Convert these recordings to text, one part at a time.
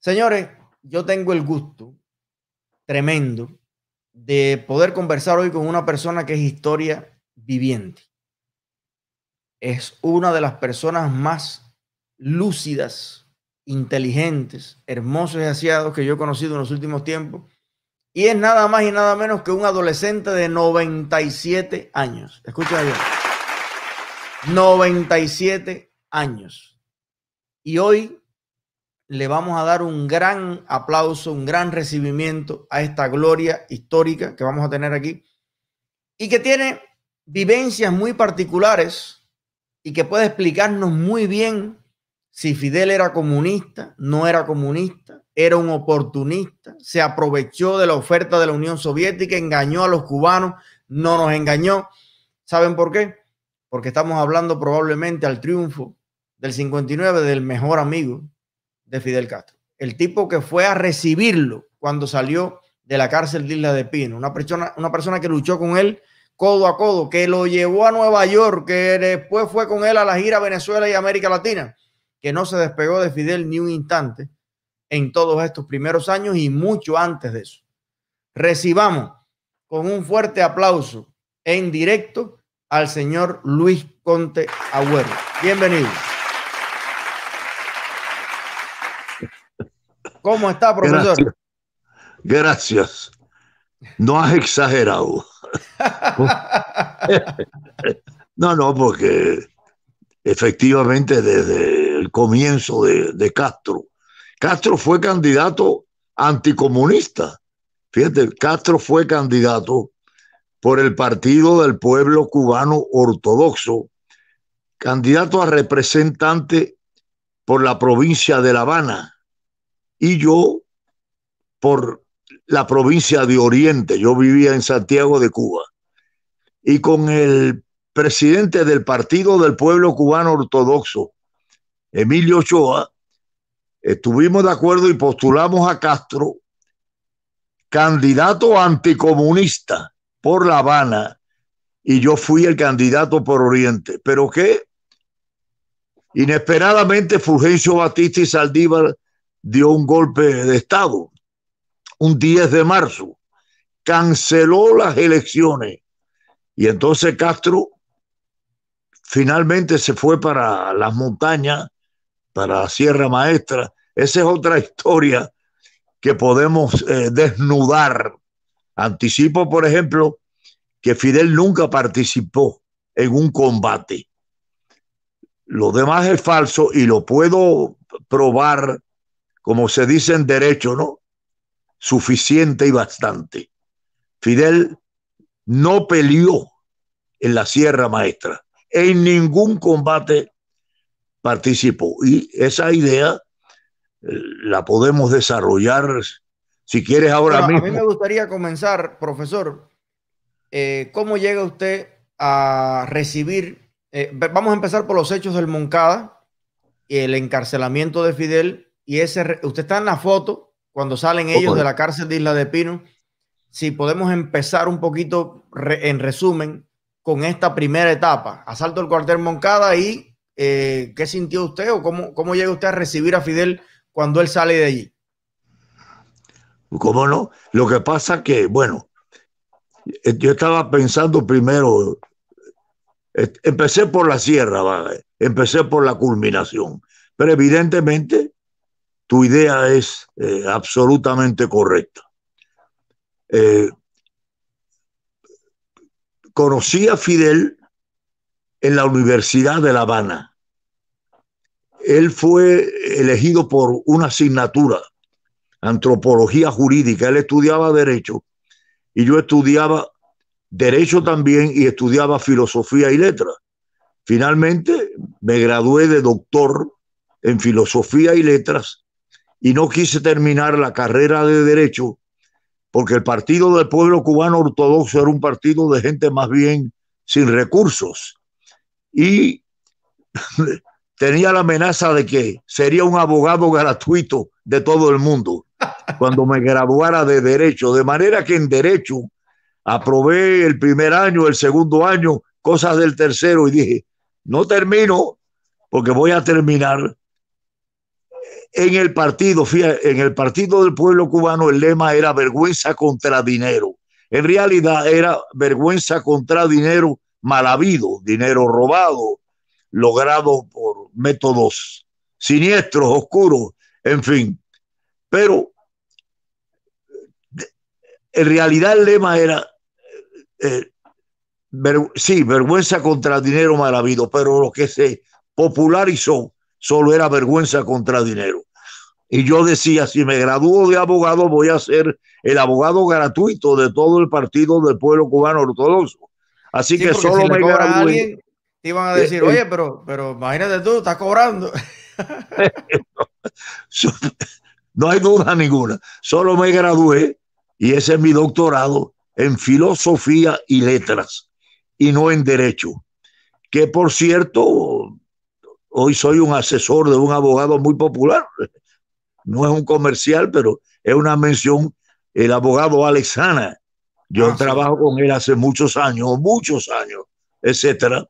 Señores, yo tengo el gusto tremendo de poder conversar hoy con una persona que es historia viviente. Es una de las personas más lúcidas, inteligentes, hermosos y aseados que yo he conocido en los últimos tiempos. Y es nada más y nada menos que un adolescente de 97 años. Escucha bien. 97 años. Y hoy le vamos a dar un gran aplauso, un gran recibimiento a esta gloria histórica que vamos a tener aquí y que tiene vivencias muy particulares y que puede explicarnos muy bien si Fidel era comunista, no era comunista, era un oportunista, se aprovechó de la oferta de la Unión Soviética, engañó a los cubanos, no nos engañó. ¿Saben por qué? Porque estamos hablando probablemente al triunfo del 59 del mejor amigo de Fidel Castro. El tipo que fue a recibirlo cuando salió de la cárcel de Isla de Pino. Una persona, una persona que luchó con él codo a codo, que lo llevó a Nueva York, que después fue con él a la gira Venezuela y América Latina, que no se despegó de Fidel ni un instante en todos estos primeros años y mucho antes de eso. Recibamos con un fuerte aplauso en directo al señor Luis Conte Agüero. Bienvenido. ¿Cómo está, profesor? Gracias. No has exagerado. no, no, porque efectivamente desde el comienzo de, de, Castro, Castro fue candidato anticomunista. Fíjate, Castro fue candidato por el Partido del Pueblo Cubano Ortodoxo, candidato a representante por la provincia de La Habana y yo por la provincia de Oriente. Yo vivía en Santiago de Cuba. Y con el presidente del Partido del Pueblo Cubano Ortodoxo, Emilio Ochoa, estuvimos de acuerdo y postulamos a Castro candidato anticomunista por La Habana y yo fui el candidato por Oriente. Pero que inesperadamente Fulgencio Batista y Saldívar dio un golpe de Estado un 10 de marzo, canceló las elecciones y entonces Castro finalmente se fue para las montañas, para Sierra Maestra. Esa es otra historia que podemos eh, desnudar. Anticipo, por ejemplo, que Fidel nunca participó en un combate. Lo demás es falso y lo puedo probar como se dice en derecho, ¿no? Suficiente y bastante. Fidel no peleó en la Sierra Maestra. En ningún combate participó. Y esa idea eh, la podemos desarrollar si quieres ahora mismo. A mí me gustaría comenzar, profesor. Eh, ¿Cómo llega usted a recibir? Eh, vamos a empezar por los hechos del Moncada y el encarcelamiento de Fidel y ese, usted está en la foto cuando salen ellos de la cárcel de Isla de Pino. Si podemos empezar un poquito en resumen con esta primera etapa, asalto al cuartel Moncada y eh, qué sintió usted o cómo, cómo llega usted a recibir a Fidel cuando él sale de allí. ¿Cómo no? Lo que pasa que, bueno, eh, yo estaba pensando primero, eh, empecé por la sierra, empecé por la culminación, pero evidentemente tu idea es eh, absolutamente correcta. Eh, conocí a Fidel en la Universidad de La Habana. Él fue elegido por una asignatura, antropología jurídica. Él estudiaba derecho y yo estudiaba derecho también y estudiaba filosofía y letras. Finalmente me gradué de doctor en filosofía y letras y no quise terminar la carrera de derecho porque el Partido del Pueblo Cubano Ortodoxo era un partido de gente más bien sin recursos. Y tenía la amenaza de que sería un abogado gratuito de todo el mundo cuando me graduara de derecho, de manera que en derecho aprobé el primer año, el segundo año, cosas del tercero y dije, no termino porque voy a terminar en el partido, fíjate, en el partido del pueblo cubano el lema era vergüenza contra dinero. En realidad era vergüenza contra dinero mal habido, dinero robado, logrado por métodos siniestros, oscuros, en fin. Pero en realidad el lema era, eh, sí, vergüenza contra dinero mal habido, pero lo que se popularizó solo era vergüenza contra dinero. Y yo decía, si me gradúo de abogado, voy a ser el abogado gratuito de todo el partido del pueblo cubano ortodoxo. Así que solo me gradué. te iban a decir, eh, oye, pero, pero imagínate tú, estás cobrando. no hay duda ninguna. Solo me gradué y ese es mi doctorado en filosofía y letras y no en derecho. Que por cierto, hoy soy un asesor de un abogado muy popular no es un comercial, pero es una mención, el abogado Alexana. Yo ah, trabajo con él hace muchos años, muchos años, etcétera,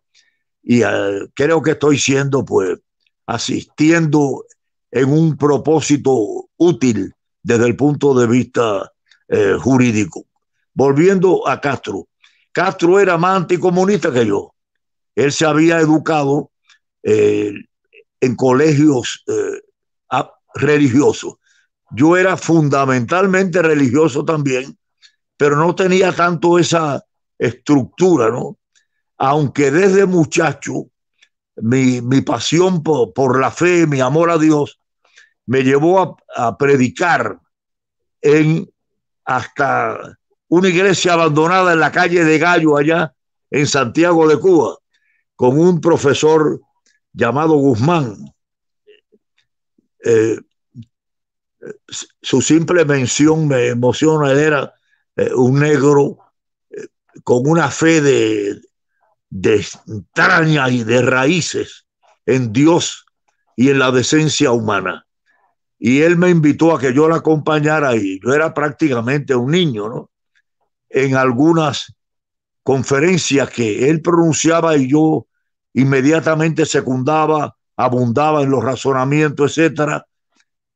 y eh, creo que estoy siendo, pues, asistiendo en un propósito útil desde el punto de vista eh, jurídico. Volviendo a Castro, Castro era más anticomunista que yo. Él se había educado eh, en colegios religioso. Yo era fundamentalmente religioso también, pero no tenía tanto esa estructura, ¿no? Aunque desde muchacho mi, pasión por, la fe, mi amor a Dios, me llevó a predicar en hasta una iglesia abandonada en la calle de Gallo, allá en Santiago de Cuba, con un profesor llamado Guzmán, eh, su simple mención me emociona. Era eh, un negro eh, con una fe de, de y de raíces en Dios y en la decencia humana. Y él me invitó a que yo la acompañara y yo era prácticamente un niño, ¿no? En algunas conferencias que él pronunciaba y yo inmediatamente secundaba abundaba en los razonamientos, etcétera,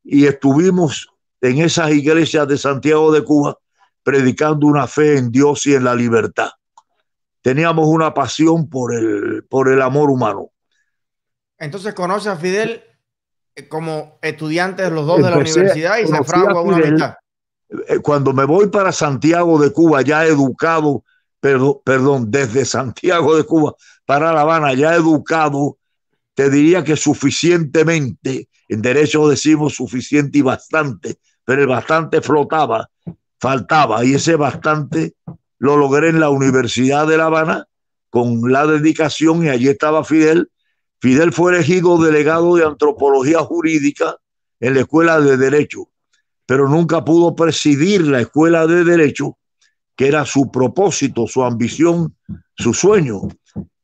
y estuvimos en esas iglesias de Santiago de Cuba predicando una fe en Dios y en la libertad. Teníamos una pasión por el, por el amor humano. Entonces conoce a Fidel eh, como estudiantes los dos de la universidad y se fragua una eh, Cuando me voy para Santiago de Cuba, ya educado, perdón, desde Santiago de Cuba para La Habana, ya educado te diría que suficientemente, en derecho decimos suficiente y bastante, pero el bastante flotaba, faltaba, y ese bastante lo logré en la Universidad de La Habana con la dedicación y allí estaba Fidel. Fidel fue elegido delegado de antropología jurídica en la Escuela de Derecho, pero nunca pudo presidir la Escuela de Derecho, que era su propósito, su ambición, su sueño.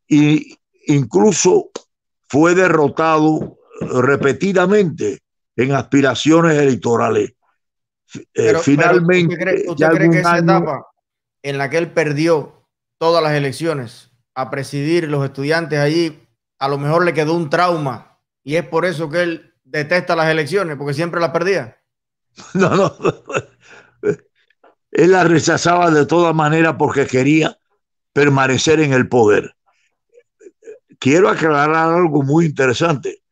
Y incluso fue derrotado repetidamente en aspiraciones electorales. Eh, finalmente, ¿usted cree, que esa etapa en la que él perdió todas las elecciones a presidir los estudiantes allí, a lo mejor le quedó un trauma y es por eso que él detesta las elecciones, porque siempre las perdía? No, no. Él las rechazaba de todas maneras porque quería permanecer en el poder quiero aclarar algo muy interesante.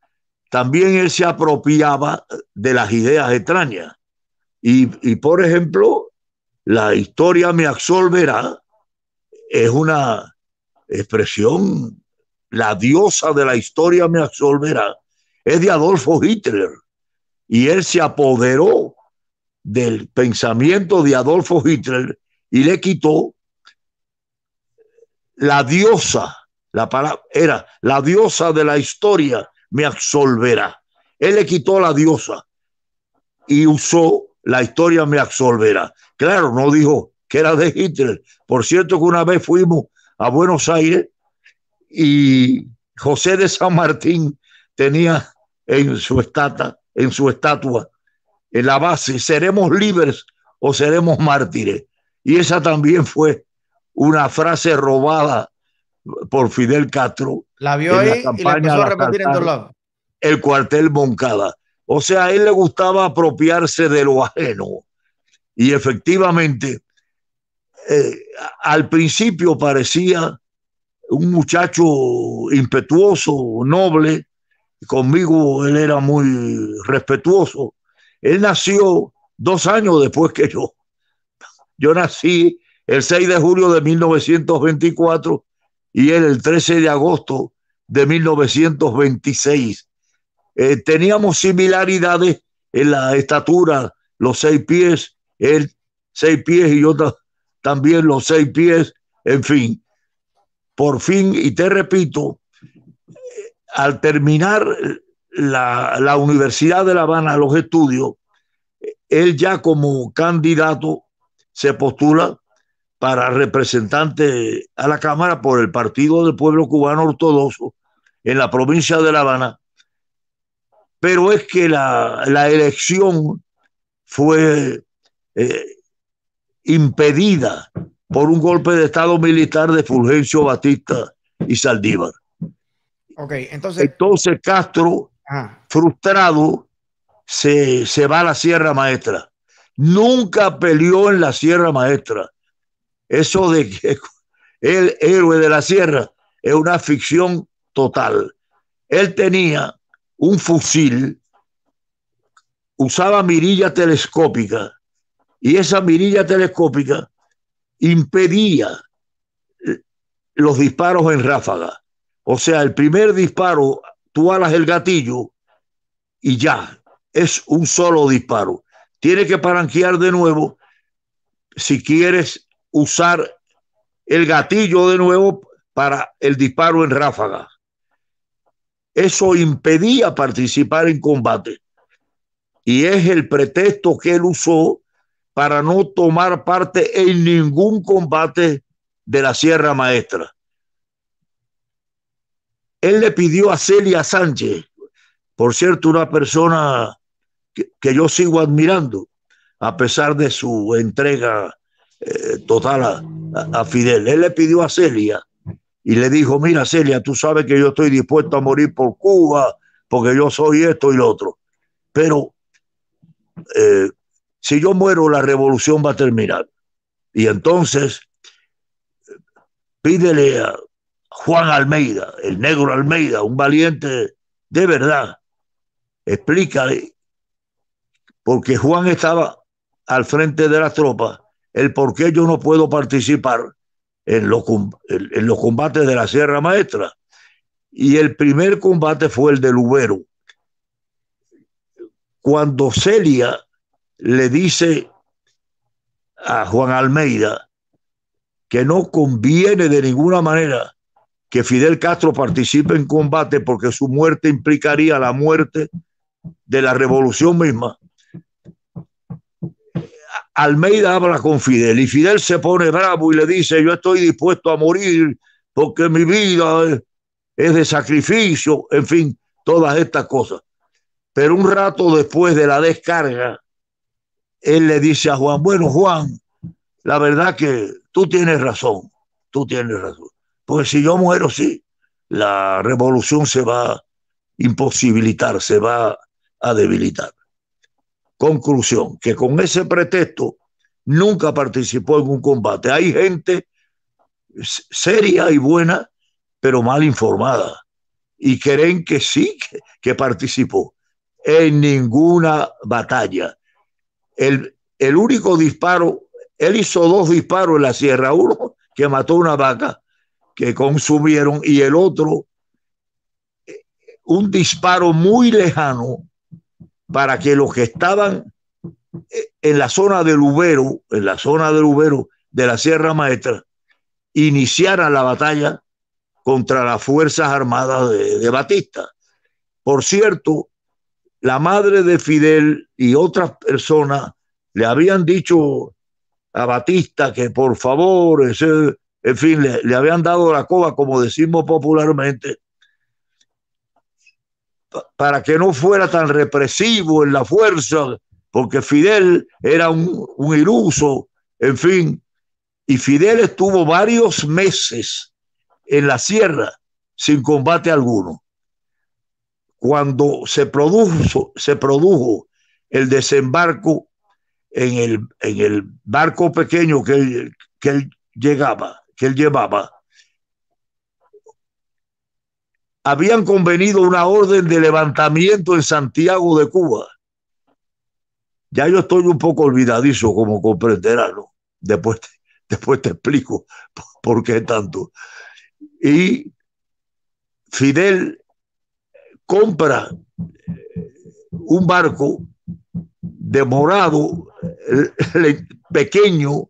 También él se apropiaba de las ideas extrañas. Y, por ejemplo, la historia me absolverá es una expresión, la diosa de la historia me absolverá, es de Adolfo Hitler. Y él se apoderó del pensamiento de Adolfo Hitler y le quitó la diosa la palabra era la diosa de la historia me absolverá. Él le quitó la diosa y usó la historia me absolverá. Claro, no dijo que era de Hitler. Por cierto que una vez fuimos a Buenos Aires y José de San Martín tenía en su estatua, en su estatua, en la base, seremos libres o seremos mártires. Y esa también fue una frase robada por Fidel Castro. La vio ahí y la empezó a repetir en todos lados. El cuartel Moncada. O sea, a él le gustaba apropiarse de lo ajeno. Y efectivamente, eh, al principio parecía un muchacho impetuoso, noble. Conmigo él era muy respetuoso. Él nació dos años después que yo. Yo nací el 6 de julio de 1924 y él el 13 de agosto de 1926. Eh, teníamos similaridades en la estatura, los seis pies, él seis pies y yo también los seis pies, en fin. Por fin, y te repito, al terminar la, la Universidad de La Habana, los estudios, él ya como candidato se postula para representante a la Cámara por el Partido del Pueblo Cubano Ortodoxo en la provincia de La Habana. Pero es que la, la elección fue eh, impedida por un golpe de Estado militar de Fulgencio Batista y Saldívar. Okay, entonces, entonces Castro, frustrado, se, se va a la Sierra Maestra. Nunca peleó en la Sierra Maestra eso de que el héroe de la sierra es una ficción total. Él tenía un fusil, usaba mirilla telescópica y esa mirilla telescópica impedía los disparos en ráfaga. O sea, el primer disparo, tú alas el gatillo y ya, es un solo disparo. Tiene que paranquear de nuevo si quieres usar el gatillo de nuevo para el disparo en ráfaga. Eso impedía participar en combate. Y es el pretexto que él usó para no tomar parte en ningún combate de la Sierra Maestra. Él le pidió a Celia Sánchez, por cierto, una persona que, yo sigo admirando, a pesar de su entrega eh, total a, Fidel. Él le pidió a Celia y le dijo, mira Celia, tú sabes que yo estoy dispuesto a morir por Cuba, porque yo soy esto y lo otro. Pero eh, si yo muero, la revolución va a terminar. Y entonces pídele a Juan Almeida, el negro Almeida, un valiente de verdad, explícale, porque Juan estaba al frente de las tropas el por qué yo no puedo participar en los, en los combates de la Sierra Maestra. Y el primer combate fue el del Ubero. Cuando Celia le dice a Juan Almeida que no conviene de ninguna manera que Fidel Castro participe en combate porque su muerte implicaría la muerte de la revolución misma. Almeida habla con Fidel y Fidel se pone bravo y le dice, yo estoy dispuesto a morir porque mi vida es de sacrificio, en fin, todas estas cosas. Pero un rato después de la descarga, él le dice a Juan, bueno, Juan, la verdad que tú tienes razón, tú tienes razón. Porque si yo muero, sí, la revolución se va a imposibilitar, se va a debilitar. Conclusión, que con ese pretexto nunca participó en un combate. Hay gente seria y buena, pero mal informada. Y creen que sí, que, participó en ninguna batalla. El, el único disparo, él hizo dos disparos en la sierra, uno que mató una vaca que consumieron y el otro un disparo muy lejano para que los que estaban en la zona del Ubero, en la zona del Ubero de la Sierra Maestra, iniciaran la batalla contra las Fuerzas Armadas de, de Batista. Por cierto, la madre de Fidel y otras personas le habían dicho a Batista que por favor, ese, en fin, le, habían dado la coba, como decimos popularmente, para que no fuera tan represivo en la fuerza, porque Fidel era un, iluso, en fin, y Fidel estuvo varios meses en la sierra sin combate alguno. cuando se produjo, se produjo el desembarco en el, en el barco pequeño que que él llegaba, que él llevaba, habían convenido una orden de levantamiento en Santiago de Cuba. Ya yo estoy un poco olvidadizo, como comprenderás, ¿no? Después, después te explico por qué tanto. Y Fidel compra un barco demorado, pequeño,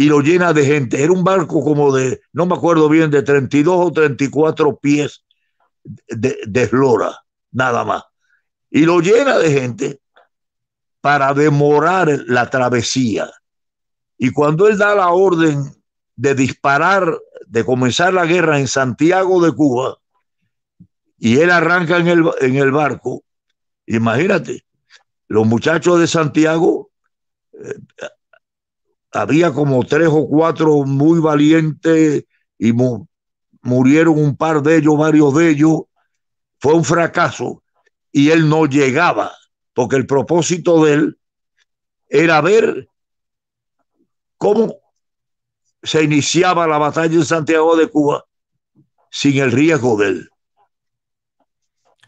y lo llena de gente. Era un barco como de, no me acuerdo bien, de 32 o 34 pies de, eslora, nada más. Y lo llena de gente para demorar la travesía. Y cuando él da la orden de disparar, de comenzar la guerra en Santiago de Cuba, y él arranca en el, en el barco, imagínate, los muchachos de Santiago, eh, había como tres o cuatro muy valientes y mu murieron un par de ellos, varios de ellos, fue un fracaso y él no llegaba, porque el propósito de él era ver cómo se iniciaba la batalla en Santiago de Cuba sin el riesgo de él.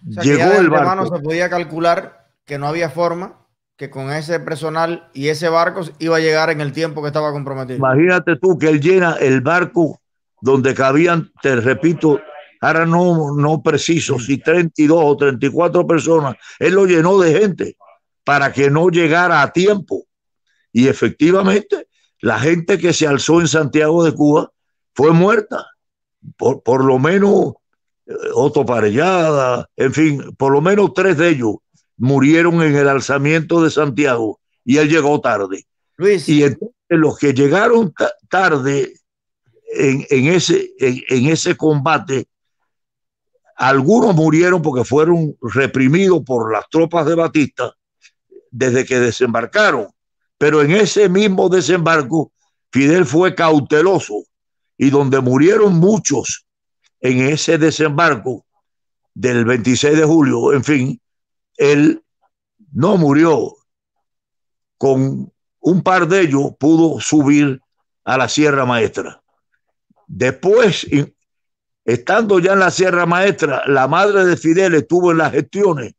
O sea, Llegó el barco. se podía calcular que no había forma que con ese personal y ese barco iba a llegar en el tiempo que estaba comprometido. Imagínate tú que él llena el barco donde cabían, te repito, ahora no, no preciso, si 32 o 34 personas, él lo llenó de gente para que no llegara a tiempo. Y efectivamente, la gente que se alzó en Santiago de Cuba fue muerta. Por, por lo menos eh, Otto Parellada, en fin, por lo menos tres de ellos murieron en el alzamiento de Santiago y él llegó tarde. Luis. Y entonces los que llegaron tarde en, en ese, en, en, ese combate, algunos murieron porque fueron reprimidos por las tropas de Batista desde que desembarcaron. Pero en ese mismo desembarco, Fidel fue cauteloso y donde murieron muchos en ese desembarco del 26 de julio, en fin, él no murió. Con un par de ellos pudo subir a la Sierra Maestra. Después, estando ya en la Sierra Maestra, la madre de Fidel estuvo en las gestiones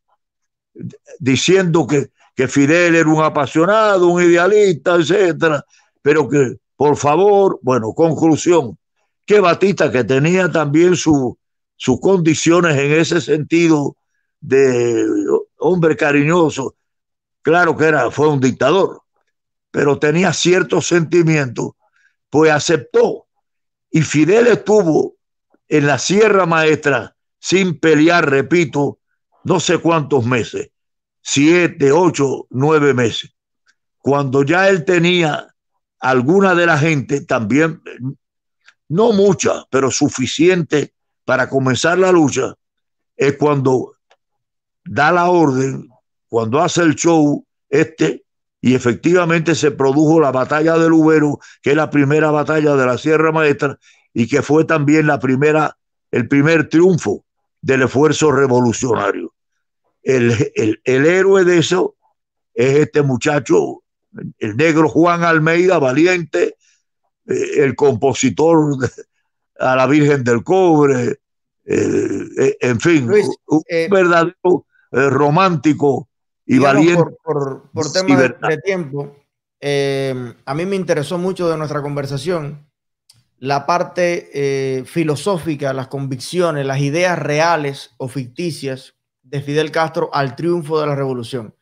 diciendo que, que Fidel era un apasionado, un idealista, etcétera, pero que, por favor, bueno, conclusión, que Batista, que tenía también su, sus condiciones en ese sentido de hombre cariñoso, claro que era, fue un dictador, pero tenía ciertos sentimientos, pues aceptó. Y Fidel estuvo en la Sierra Maestra sin pelear, repito, no sé cuántos meses, siete, ocho, nueve meses. Cuando ya él tenía alguna de la gente, también, no mucha, pero suficiente para comenzar la lucha, es cuando da la orden, cuando hace el show este, y efectivamente se produjo la batalla del Ubero, que es la primera batalla de la Sierra Maestra y que fue también la primera, el primer triunfo del esfuerzo revolucionario. El, el, el héroe de eso es este muchacho, el negro Juan Almeida, valiente, eh, el compositor de, a la Virgen del Cobre, eh, eh, en fin, Luis, un eh, verdadero eh, romántico y valiente. Por, por, por tema de, de, tiempo, eh, a mí me interesó mucho de nuestra conversación la parte eh, filosófica, las convicciones, las ideas reales o ficticias de Fidel Castro al triunfo de la revolución.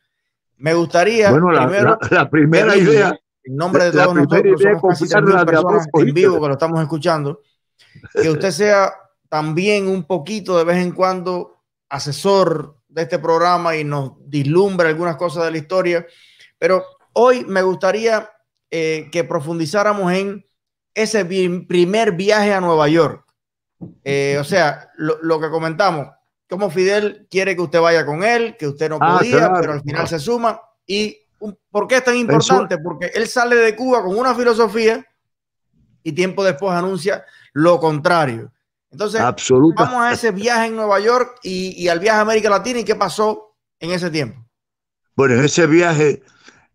Me gustaría bueno, la, primero, la, la primera idea en nombre de todos nosotros, somos casi personas en vivo que lo estamos escuchando, que usted sea también un poquito de vez en cuando asesor de este programa y nos dislumbra algunas cosas de la historia, pero hoy me gustaría eh, que profundizáramos en ese primer viaje a Nueva York. Eh, o sea, lo, lo, que comentamos, cómo Fidel quiere que usted vaya con él, que usted no ah, podía, claro, pero al final se suma. ¿Y por qué es tan importante? Porque él sale de Cuba con una filosofía y tiempo después anuncia lo contrario. Entonces, vamos a ese viaje en Nueva York y, al viaje a América Latina y qué pasó en ese tiempo. Bueno, en ese viaje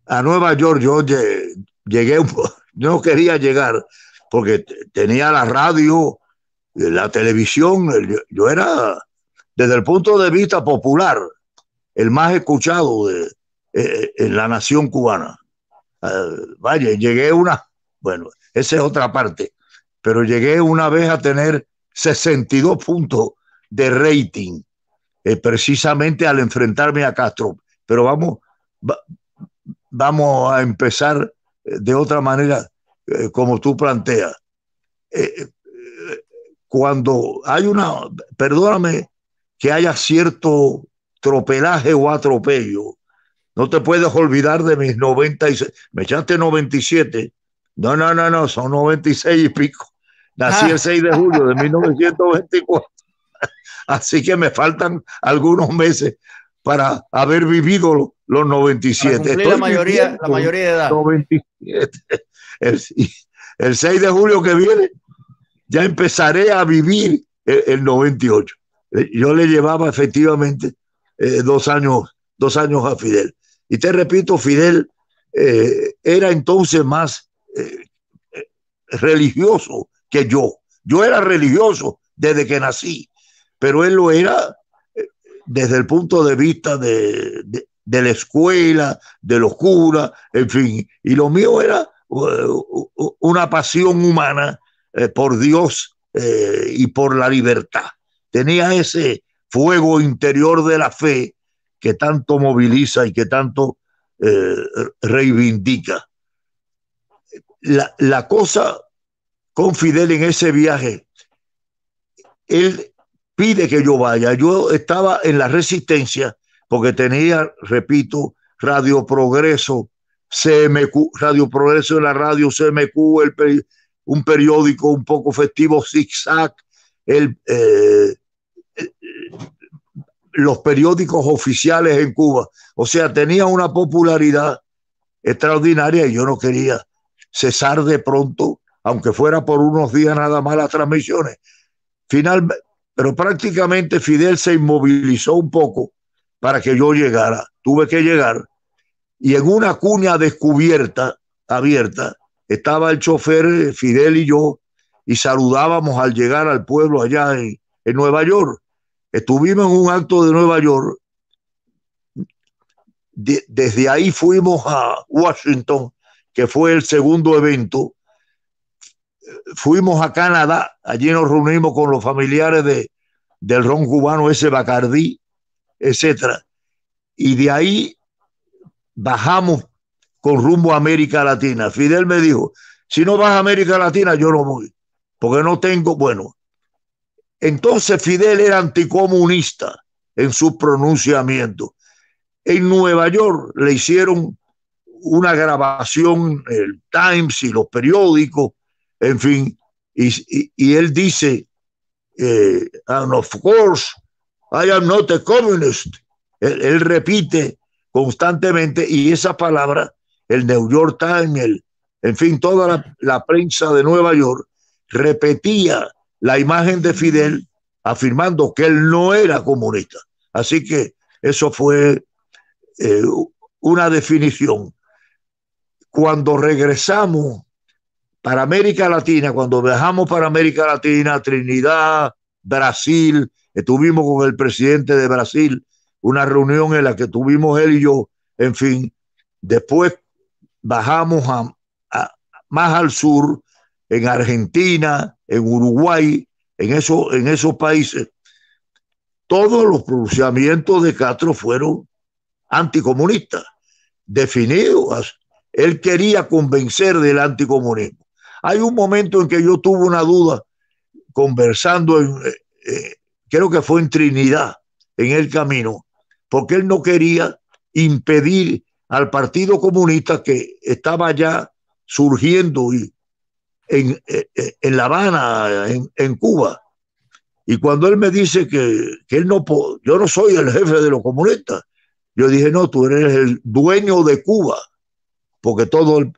a Nueva York yo llegué, no quería llegar porque tenía la radio, la televisión, yo era desde el punto de vista popular el más escuchado de, eh, en la nación cubana. Ah, vaya, llegué una, bueno, esa es otra parte, pero llegué una vez a tener 62 puntos de rating, eh, precisamente al enfrentarme a Castro. Pero vamos, vamos a empezar eh, de otra manera, eh, como tú planteas. cuando hay una, perdóname que haya cierto tropelaje o atropello, no te puedes olvidar de mis 96, me echaste 97, no, no, no, no, son 96 y pico. Nací el 6 de julio de 1924. Así que me faltan algunos meses para haber vivido los 97. la mayoría, la mayoría de edad. 97. El, 6 de julio que viene ya empezaré a vivir el, 98. Eh, yo le llevaba efectivamente eh, dos, años, dos años a Fidel. Y te repito, Fidel eh, era entonces más religioso que yo. Yo era religioso desde que nací, pero él lo era eh, desde el punto de vista de, la escuela, de los curas, en fin. Y lo mío era uh, una pasión humana eh, por Dios eh, y por la libertad. Tenía ese fuego interior de la fe que tanto moviliza y que tanto reivindica. La, la, cosa con Fidel en ese viaje, él pide que yo vaya. Yo estaba en la resistencia porque tenía, repito, Radio Progreso, CMQ, Radio Progreso en la radio, CMQ, un periódico un poco festivo, zigzag, el, eh, los periódicos oficiales en Cuba. O sea, tenía una popularidad extraordinaria y yo no quería cesar de pronto aunque fuera por unos días nada más las transmisiones. Final, pero prácticamente Fidel se inmovilizó un poco para que yo llegara. Tuve que llegar y en una cuña descubierta, abierta, estaba el chofer Fidel y yo y saludábamos al llegar al pueblo allá en, en Nueva York. Estuvimos en un acto de Nueva York. desde ahí fuimos a Washington, que fue el segundo evento, fuimos a Canadá, allí nos reunimos con los familiares de, del ron cubano ese Bacardí, etcétera. Y de ahí bajamos con rumbo a América Latina. Fidel me dijo, si no vas a América Latina, yo no voy, porque no tengo, bueno. Entonces Fidel era anticomunista en su pronunciamiento. En Nueva York le hicieron una grabación, el Times y los periódicos, en fin, y, él dice, eh, and of course, I am not a communist. Él, repite constantemente y esa palabra, el New York Times, el, en fin, toda la, prensa de Nueva York repetía la imagen de Fidel afirmando que él no era comunista. Así que eso fue eh, una definición. Cuando regresamos para América Latina, cuando viajamos para América Latina, Trinidad, Brasil, estuvimos con el presidente de Brasil, una reunión en la que tuvimos él y yo, en fin, después bajamos más al sur, en Argentina, en Uruguay, en, eso, en esos países, todos los pronunciamientos de Castro fueron anticomunistas, definidos. Él quería convencer del anticomunismo. Hay un momento en que yo tuve una duda conversando, en, eh, eh, creo que fue en Trinidad, en el camino, porque él no quería impedir al Partido Comunista que estaba ya surgiendo en, eh, en, La Habana, en, en, Cuba. Y cuando él me dice que, que él no, yo no soy el jefe de los comunistas, yo dije, no, tú eres el dueño de Cuba, porque toda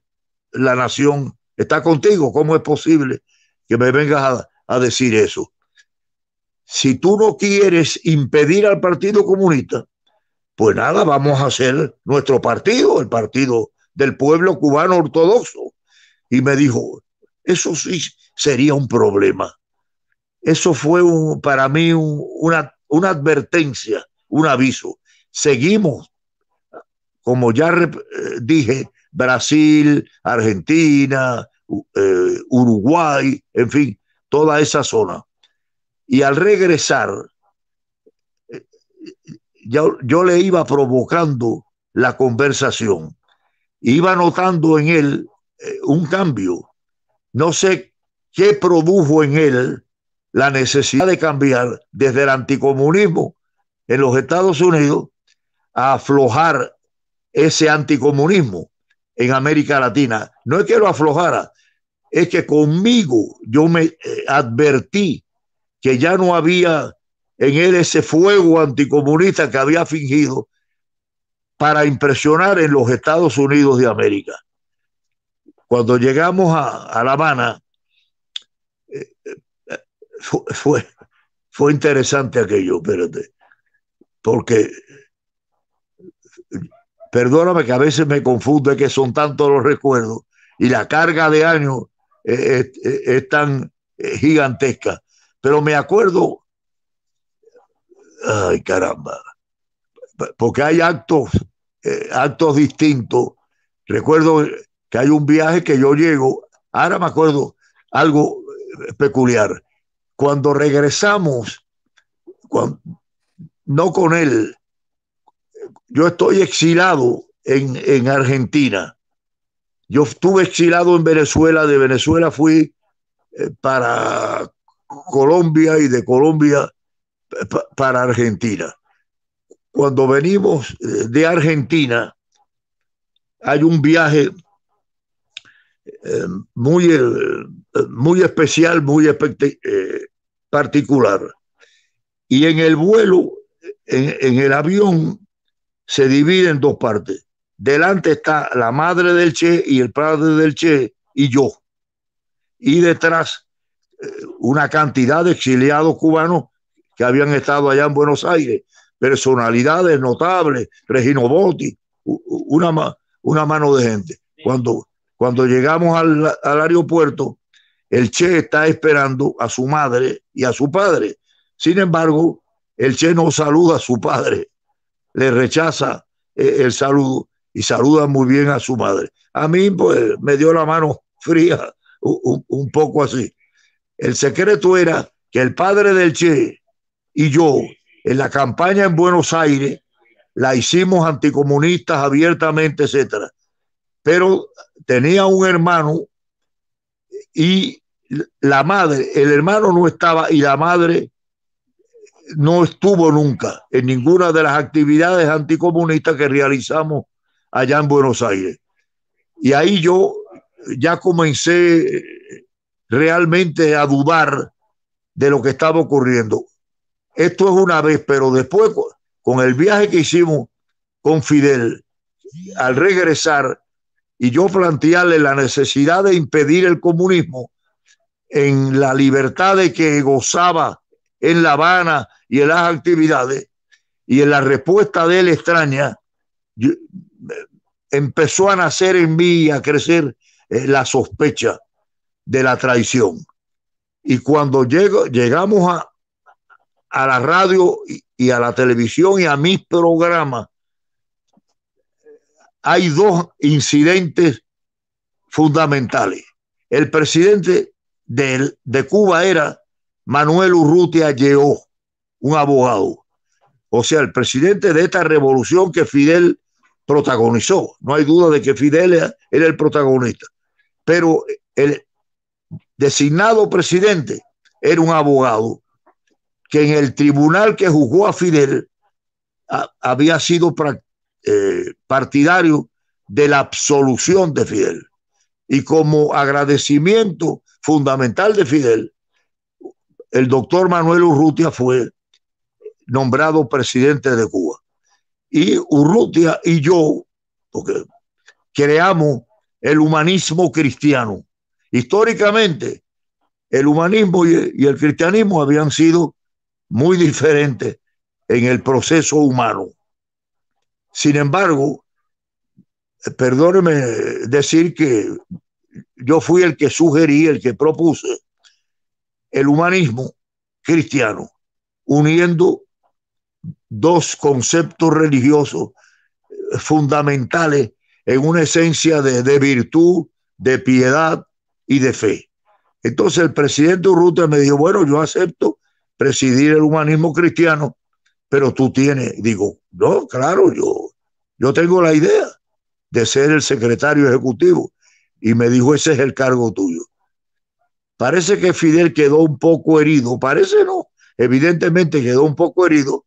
la nación está contigo. ¿Cómo es posible que me vengas a, decir eso? si tú no quieres impedir al Partido Comunista, pues nada, vamos a hacer nuestro partido, el Partido del Pueblo Cubano Ortodoxo. Y me dijo, eso sí sería un problema. Eso fue para mí una, advertencia, un aviso. Seguimos, como ya eh, dije, Brasil, Argentina, eh, Uruguay, en fin, toda esa zona. Y al regresar, eh, yo, yo le iba provocando la conversación, iba notando en él un cambio. No sé qué produjo en él la necesidad de cambiar desde el anticomunismo en los Estados Unidos a aflojar ese anticomunismo en América Latina. No es que lo aflojara, es que conmigo yo me eh, advertí que ya no había en él ese fuego anticomunista que había fingido para impresionar en los Estados Unidos de América. Cuando llegamos a, La Habana, eh, eh, fue, fue interesante aquello, espérate, porque perdóname que a veces me confunde que son tantos los recuerdos y la carga de años es, tan gigantesca. Pero me acuerdo, ay caramba, porque hay actos, eh, actos distintos. Recuerdo que hay un viaje que yo llego, ahora me acuerdo algo peculiar. Cuando regresamos, no con él, yo estoy exilado en, en Argentina. Yo estuve exilado en Venezuela, de Venezuela fui eh, para Colombia y de Colombia eh, para Argentina. Cuando venimos eh, de Argentina, hay un viaje muy, muy especial, muy particular. Y en el vuelo, en el avión, se divide en dos partes. Delante está la madre del Che y el padre del Che y yo. Y detrás eh, una cantidad de exiliados cubanos que habían estado allá en Buenos Aires, personalidades notables, Regino Botti, una, una mano de gente. Cuando, cuando llegamos al, al aeropuerto, el Che está esperando a su madre y a su padre. Sin embargo, el Che no saluda a su padre, le rechaza eh, el saludo y saluda muy bien a su madre. A mí, pues, me dio la mano fría, un, poco así. El secreto era que el padre del Che y yo, en la campaña en Buenos Aires, la hicimos anticomunistas abiertamente, etcétera. Pero tenía un hermano y la madre, el hermano no estaba y la madre no estuvo nunca en ninguna de las actividades anticomunistas que realizamos allá en Buenos Aires. Y ahí yo ya comencé realmente a dudar de lo que estaba ocurriendo. Esto es una vez, pero después con el viaje que hicimos con Fidel, al regresar y yo plantearle la necesidad de impedir el comunismo en la libertad de que gozaba en La Habana y en las actividades, y en la respuesta de él extraña, empezó a nacer en mí y a crecer eh, la sospecha de la traición. Y cuando llego, llegamos a, a la radio y, a la televisión y a mis programas, hay dos incidentes fundamentales. El presidente de, de Cuba era Manuel Urrutia Lleó, un abogado. O sea, el presidente de esta revolución que Fidel protagonizó. No hay duda de que Fidel era el protagonista. Pero el designado presidente era un abogado que en el tribunal que juzgó a Fidel había sido eh, partidario de la absolución de Fidel. Y como agradecimiento fundamental de Fidel, el doctor Manuel Urrutia fue nombrado presidente de Cuba. Y Urrutia y yo, porque creamos el humanismo cristiano. Históricamente, el humanismo y el cristianismo habían sido muy diferentes en el proceso humano. Sin embargo, perdóneme decir que yo fui el que sugerí, el que propuse el humanismo cristiano, uniendo dos conceptos religiosos fundamentales en una esencia de, de virtud, de piedad y de fe. Entonces el presidente Urrutia me dijo, bueno, yo acepto presidir el humanismo cristiano, pero tú tienes, digo, no, claro, yo, yo tengo la idea de ser el secretario ejecutivo. Y me dijo, ese es el cargo tuyo. Parece que Fidel quedó un poco herido, parece no, evidentemente quedó un poco herido,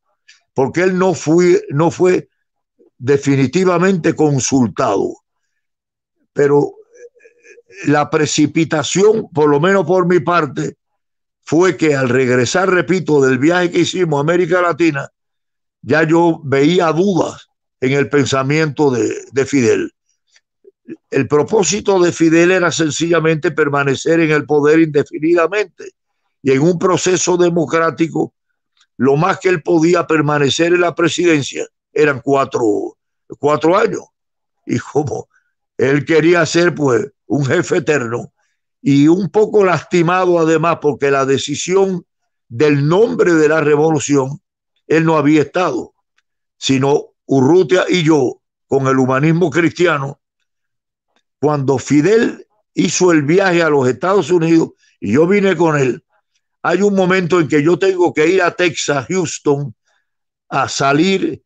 porque él no fue, no fue definitivamente consultado. Pero la precipitación, por lo menos por mi parte, fue que al regresar, repito, del viaje que hicimos a América Latina, ya yo veía dudas en el pensamiento de, de Fidel. El propósito de Fidel era sencillamente permanecer en el poder indefinidamente y en un proceso democrático, lo más que él podía permanecer en la presidencia eran cuatro, cuatro años. Y como él quería ser pues un jefe eterno y un poco lastimado además porque la decisión del nombre de la revolución, él no había estado, sino Urrutia y yo con el humanismo cristiano, cuando Fidel hizo el viaje a los Estados Unidos y yo vine con él, hay un momento en que yo tengo que ir a Texas, Houston, a salir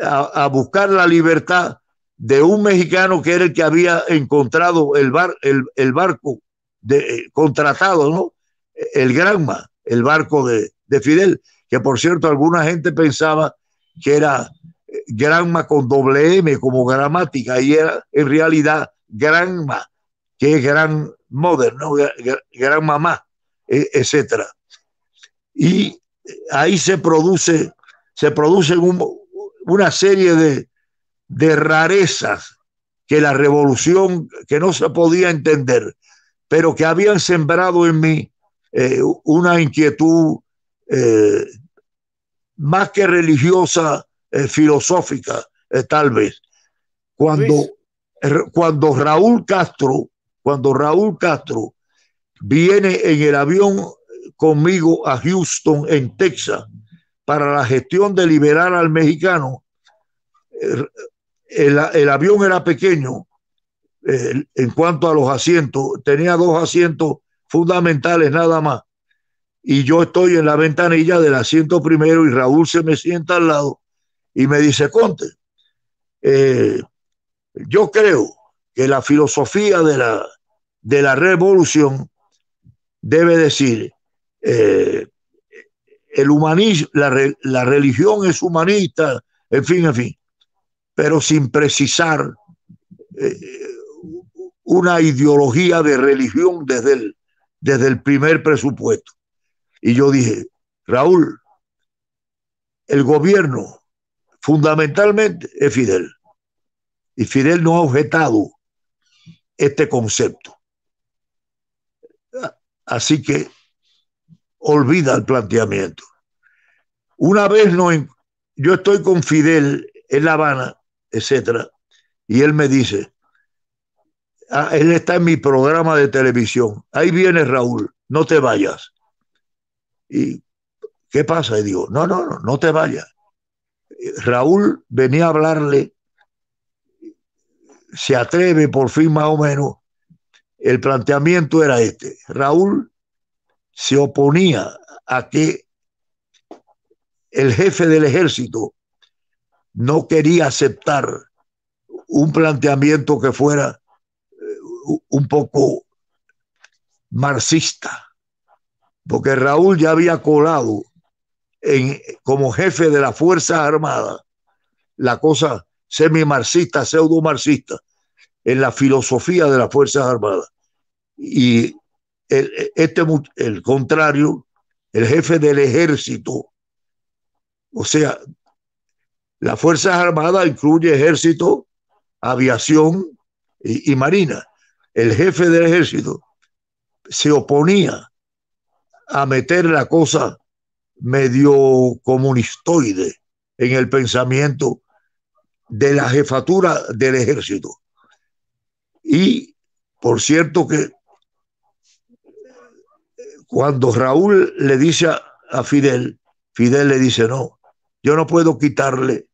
a, buscar la libertad de un mexicano que era el que había encontrado el, bar, el, barco de, eh, contratado, ¿no? El Granma, el barco de, de, Fidel, que por cierto alguna gente pensaba que era eh, Granma con doble M como gramática y era en realidad Granma, que es gran mother, ¿no? gran mamá, e, etcétera. Y ahí se produce, se produce un, una serie de, de rarezas que la revolución, que no se podía entender, pero que habían sembrado en mí eh, una inquietud eh, más que religiosa, eh, filosófica, eh, tal vez. Cuando, cuando Raúl Castro, cuando Raúl Castro viene en el avión conmigo a Houston, en Texas, para la gestión de liberar al mexicano, el, el avión era pequeño eh, en cuanto a los asientos, tenía dos asientos fundamentales nada más. Y yo estoy en la ventanilla del asiento primero y Raúl se me sienta al lado y me dice, Conte, eh, yo creo que la filosofía de la, de la revolución debe decir, eh, el humanismo, la, religión es humanista, en fin, en fin pero sin precisar eh, una ideología de religión desde el, desde el primer presupuesto. Y yo dije, Raúl, el gobierno fundamentalmente es Fidel. Y Fidel no ha objetado este concepto. Así que olvida el planteamiento. Una vez no, yo estoy con Fidel en La Habana etcétera. Y él me dice, ah, él está en mi programa de televisión. Ahí viene Raúl, no te vayas. ¿Y qué pasa? Y digo, no, no, no, no te vayas. Raúl venía a hablarle, se atreve por fin más o menos. El planteamiento era este. Raúl se oponía a que el jefe del ejército no quería aceptar un planteamiento que fuera eh, un poco marxista, porque Raúl ya había colado en, como jefe de la Fuerza Armada la cosa semi-marxista, pseudo-marxista, en la filosofía de las Fuerzas Armadas. Y el, este, el contrario, el jefe del ejército, o sea, las Fuerzas Armadas incluye ejército, aviación y, y, marina. El jefe del ejército se oponía a meter la cosa medio comunistoide en el pensamiento de la jefatura del ejército. Y por cierto que cuando Raúl le dice a, Fidel, Fidel le dice, no, yo no puedo quitarle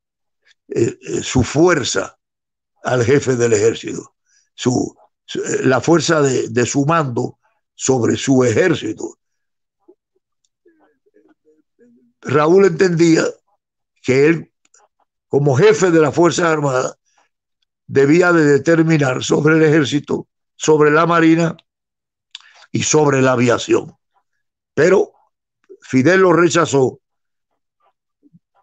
eh, eh, su fuerza al jefe del ejército, su, eh, la fuerza de, de su mando sobre su ejército. Raúl entendía que él, como jefe de la Fuerza Armada, debía de determinar sobre el ejército, sobre la marina y sobre la aviación. Pero Fidel lo rechazó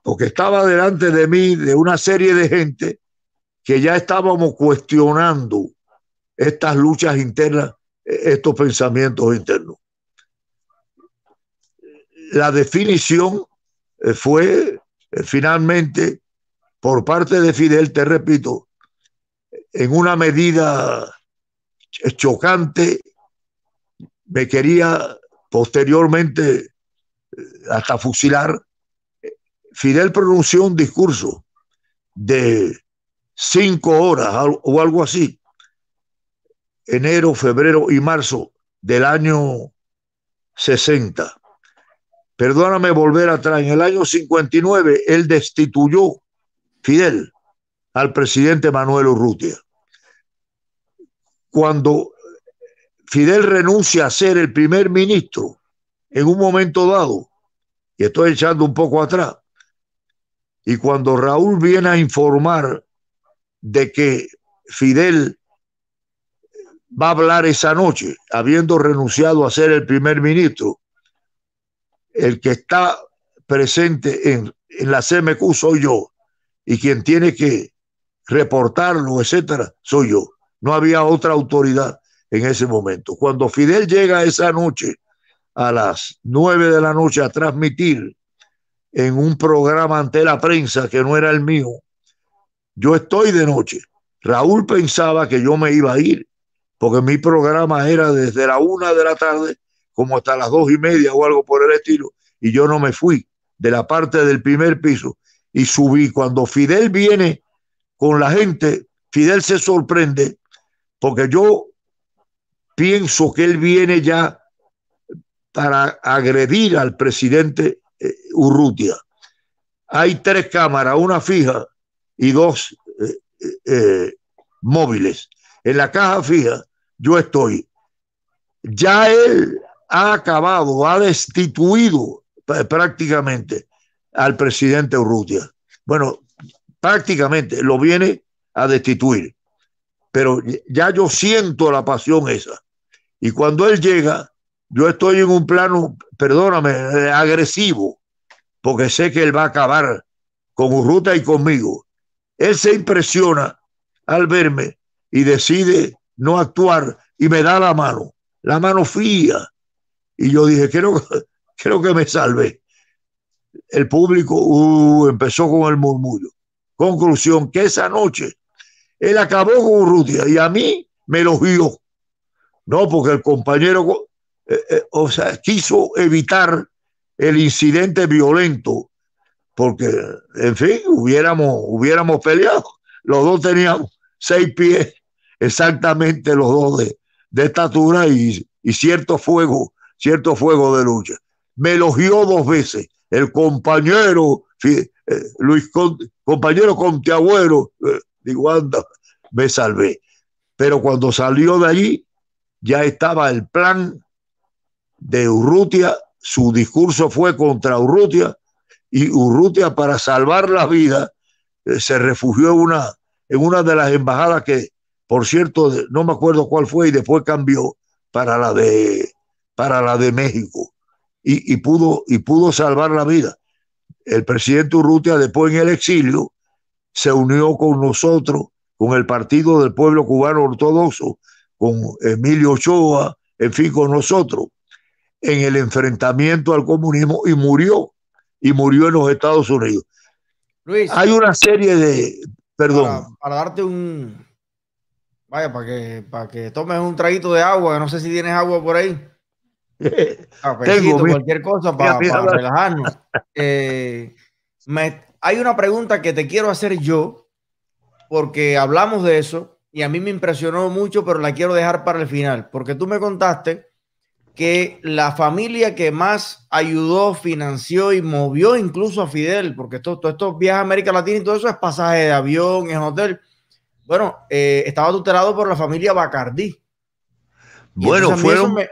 porque estaba delante de mí de una serie de gente que ya estábamos cuestionando estas luchas internas, estos pensamientos internos. La definición eh, fue eh, finalmente por parte de Fidel, te repito, en una medida chocante, me quería posteriormente eh, hasta fusilar. Fidel pronunció un discurso de cinco horas o algo así, enero, febrero y marzo del año 60. Perdóname volver atrás, en el año 59 él destituyó Fidel al presidente Manuel Urrutia. Cuando Fidel renuncia a ser el primer ministro en un momento dado, y estoy echando un poco atrás, y cuando Raúl viene a informar de que Fidel va a hablar esa noche, habiendo renunciado a ser el primer ministro, el que está presente en, en la CMQ soy yo, y quien tiene que reportarlo, etcétera, soy yo. No había otra autoridad en ese momento. Cuando Fidel llega esa noche a las nueve de la noche a transmitir en un programa ante la prensa que no era el mío, yo estoy de noche. Raúl pensaba que yo me iba a ir, porque mi programa era desde la una de la tarde como hasta las dos y media o algo por el estilo, y yo no me fui de la parte del primer piso y subí. Cuando Fidel viene con la gente, Fidel se sorprende porque yo pienso que él viene ya para agredir al presidente eh, Urrutia. Hay tres cámaras, una fija y dos eh, eh, móviles. En la caja fija yo estoy. Ya él ha acabado, ha destituido prácticamente al presidente Urrutia. Bueno, prácticamente lo viene a destituir. Pero ya yo siento la pasión esa. Y cuando él llega, yo estoy en un plano, perdóname, agresivo, porque sé que él va a acabar con Urruta y conmigo. Él se impresiona al verme y decide no actuar y me da la mano, la mano fría. Y yo dije, creo, creo que me salvé. El público uh, empezó con el murmullo. Conclusión, que esa noche él acabó con Urrutia y a mí me lo vio. No, porque el compañero, eh, eh, o sea, quiso evitar el incidente violento, porque, en fin, hubiéramos, hubiéramos peleado. Los dos teníamos seis pies, exactamente los dos de, de estatura y, y, cierto fuego, cierto fuego de lucha. Me elogió dos veces el compañero eh, Luis compañero Conteagüero, digo, anda, me salvé. Pero cuando salió de allí, ya estaba el plan de Urrutia, su discurso fue contra Urrutia, y Urrutia para salvar la vida eh, se refugió en una, de las embajadas que, por cierto, no me acuerdo cuál fue, y después cambió para la de, para la de México, y, y pudo, y pudo salvar la vida. El presidente Urrutia, después en el exilio, se unió con nosotros, con el Partido del Pueblo Cubano Ortodoxo, con Emilio Ochoa, en fin, con nosotros, en el enfrentamiento al comunismo y murió, y murió en los Estados Unidos. Luis, hay una serie de, perdón. Para, darte un, vaya, para que, para que tomes un traguito de agua, no sé si tienes agua por ahí. Cafecito, cualquier cosa para, relajarnos. Eh, hay una pregunta que te quiero hacer yo, porque hablamos de eso y a mí me impresionó mucho, pero la quiero dejar para el final, porque tú me contaste que la familia que más ayudó, financió y movió incluso a Fidel, porque todos estos viajes a América Latina y todo eso es pasaje de avión, es hotel. Bueno, eh, estaba tutelado por la familia Bacardí. bueno, fueron... Me,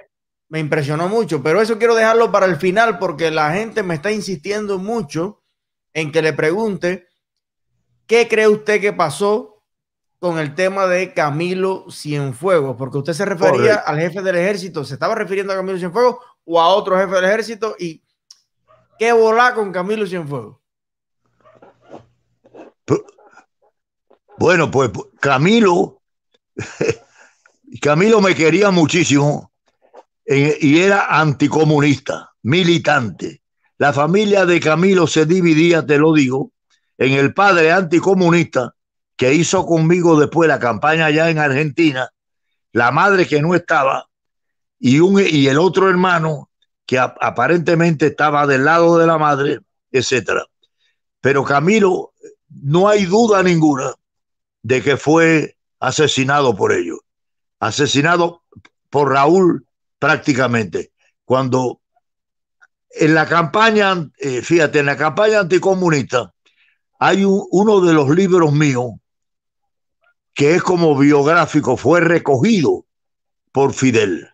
me, impresionó mucho, pero eso quiero dejarlo para el final porque la gente me está insistiendo mucho en que le pregunte qué cree usted que pasó con el tema de Camilo Cienfuegos, porque usted se refería al jefe del ejército, ¿se estaba refiriendo a Camilo Cienfuegos o a otro jefe del ejército? ¿Y qué volá con Camilo Cienfuegos? Bueno, pues Camilo, Camilo me quería muchísimo y era anticomunista, militante. La familia de Camilo se dividía, te lo digo, en el padre anticomunista que hizo conmigo después la campaña allá en Argentina, la madre que no estaba y, un, y el otro hermano que aparentemente estaba del lado de la madre, etcétera. Pero Camilo, no hay duda ninguna de que fue asesinado por ellos, asesinado por Raúl prácticamente. Cuando en la campaña, eh, fíjate, en la campaña anticomunista hay uno de los libros míos que es como biográfico, fue recogido por Fidel.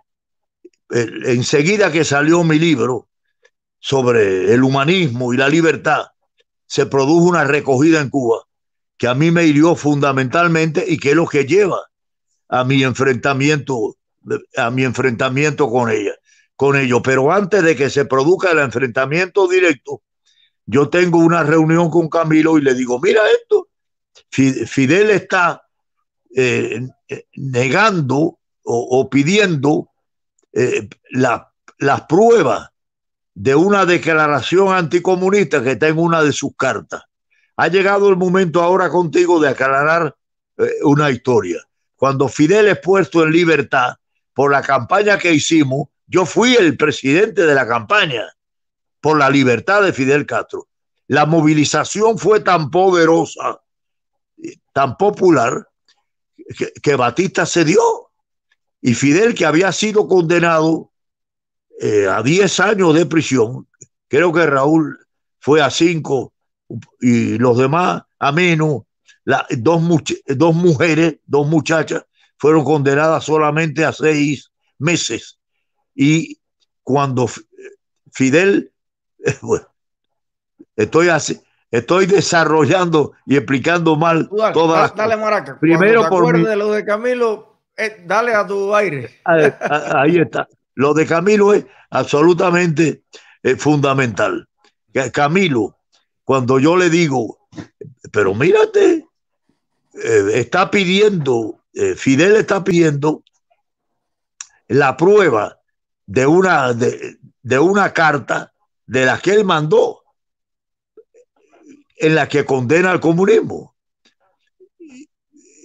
Enseguida que salió mi libro sobre el humanismo y la libertad, se produjo una recogida en Cuba que a mí me hirió fundamentalmente y que es lo que lleva a mi enfrentamiento, a mi enfrentamiento con ella, con ellos. Pero antes de que se produzca el enfrentamiento directo, yo tengo una reunión con Camilo y le digo, mira esto, Fidel está eh, negando o, pidiendo eh, las pruebas de una declaración anticomunista que está en una de sus cartas. Ha llegado el momento ahora contigo de aclarar eh, una historia. Cuando Fidel es puesto en libertad por la campaña que hicimos, yo fui el presidente de la campaña por la libertad de Fidel Castro. La movilización fue tan poderosa, tan popular, que, Batista se dio. Y Fidel, que había sido condenado eh, a 10 años de prisión, creo que Raúl fue a 5 y los demás a menos, dos, dos mujeres, dos muchachas, fueron condenadas solamente a seis meses. Y cuando Fidel, bueno, estoy así, Estoy desarrollando y explicando mal dale, todas Dale, Maraca. Primero por de lo de Camilo, eh, dale a tu aire. Ahí está. Lo de Camilo es absolutamente eh, fundamental. Camilo, cuando yo le digo, pero mírate, eh, está pidiendo, Fidel está pidiendo la prueba de una, de, de una carta de la que él mandó en la que condena al comunismo.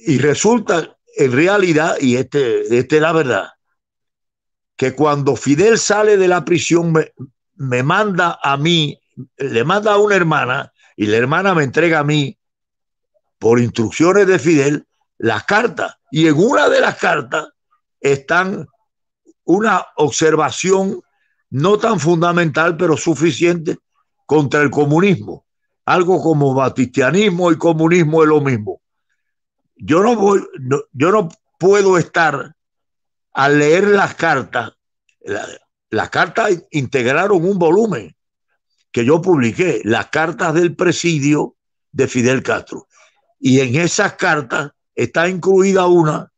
Y resulta en realidad, y este, este es la verdad, que cuando Fidel sale de la prisión me, me manda a mí, le manda a una hermana y la hermana me entrega a mí, por instrucciones de Fidel, las cartas. Y en una de las cartas están una observación no tan fundamental, pero suficiente contra el comunismo algo como batistianismo y comunismo es lo mismo. Yo no voy, yo no puedo estar al leer las cartas. las cartas integraron un volumen que yo publiqué, las cartas del presidio de Fidel Castro. Y en esas cartas está incluida una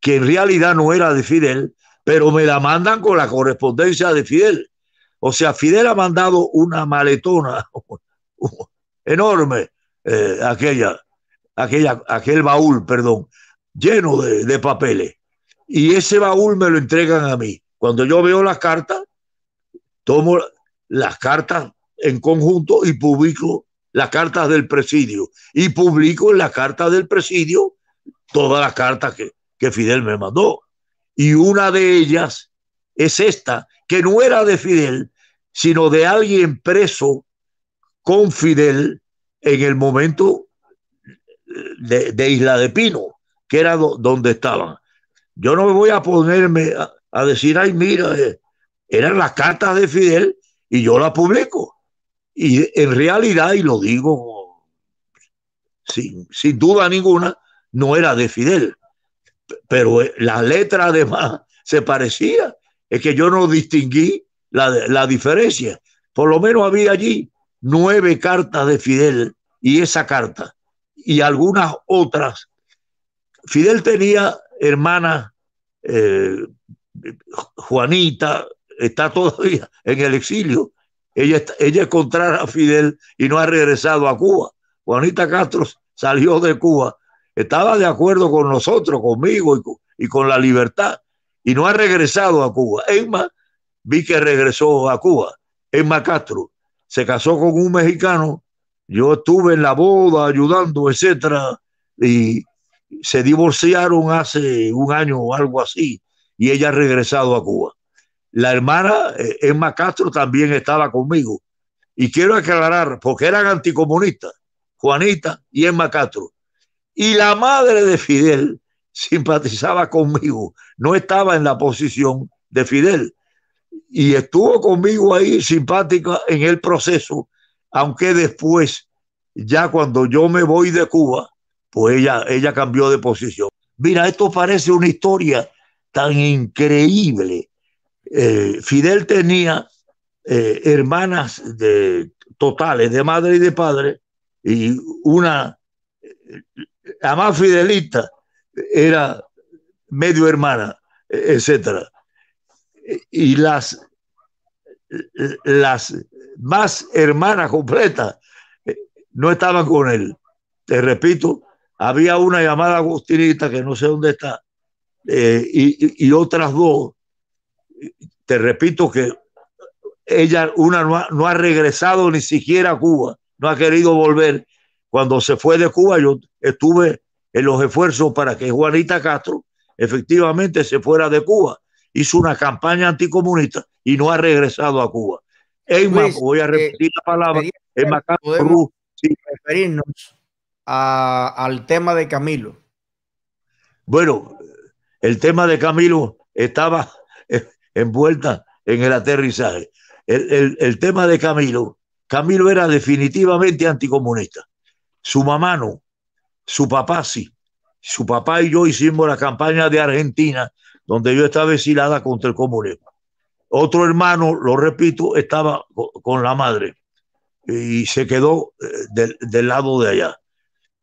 que en realidad no era de Fidel, pero me la mandan con la correspondencia de Fidel. O sea, Fidel ha mandado una maletona, enorme, eh, aquella, aquella, aquel baúl, perdón, lleno de, papeles. Y ese baúl me lo entregan a mí. Cuando yo veo las cartas, tomo las cartas en conjunto y publico las cartas del presidio. Y publico en las cartas del presidio todas las cartas que, que Fidel me mandó. Y una de ellas es esta, que no era de Fidel, sino de alguien preso con Fidel en el momento de, Isla de Pino, que era donde estaban. Yo no me voy a ponerme a, decir, ay, mira, eh, eran las cartas de Fidel y yo las publico. Y en realidad, y lo digo sin, sin duda ninguna, no era de Fidel. Pero eh, la letra además se parecía. Es que yo no distinguí la, la diferencia. Por lo menos había allí nueve cartas de Fidel y esa carta y algunas otras. Fidel tenía hermana eh, Juanita, está todavía en el exilio. Ella, ella es contraria a Fidel y no ha regresado a Cuba. Juanita Castro salió de Cuba, estaba de acuerdo con nosotros, conmigo y con, la libertad, y no ha regresado a Cuba. Emma, vi que regresó a Cuba. Emma Castro se casó con un mexicano yo estuve en la boda ayudando, etcétera, y se divorciaron hace un año o algo así, y ella ha regresado a Cuba. La hermana eh, Emma Castro también estaba conmigo. Y quiero aclarar, porque eran anticomunistas, Juanita y Emma Castro. Y la madre de Fidel simpatizaba conmigo, no estaba en la posición de Fidel. Y estuvo conmigo ahí simpática en el proceso aunque después, ya cuando yo me voy de Cuba, pues ella, ella cambió de posición. Mira, esto parece una historia tan increíble. Eh, Fidel tenía eh, hermanas de, totales, de madre y de padre, y una, la más fidelita, era medio hermana, etcétera. Y las, las más hermanas completas eh, no estaban con él. Te repito, había una llamada Agustinita que no sé dónde está, eh, y, otras dos. Te repito que ella, una no ha, regresado ni siquiera a Cuba, no ha querido volver. Cuando se fue de Cuba, yo estuve en los esfuerzos para que Juanita Castro efectivamente se fuera de Cuba. Hizo una campaña anticomunista y no ha regresado a Cuba voy a repetir la palabra, podemos referirnos al tema de Camilo. Bueno, el tema de Camilo estaba envuelta en el aterrizaje. El, tema de Camilo, Camilo era definitivamente anticomunista. Su mamá no, su papá sí. Su papá y yo hicimos la campaña de Argentina, donde yo estaba exilada contra el comunismo. Otro hermano, lo repito, estaba con la madre y se quedó eh, del, lado de allá.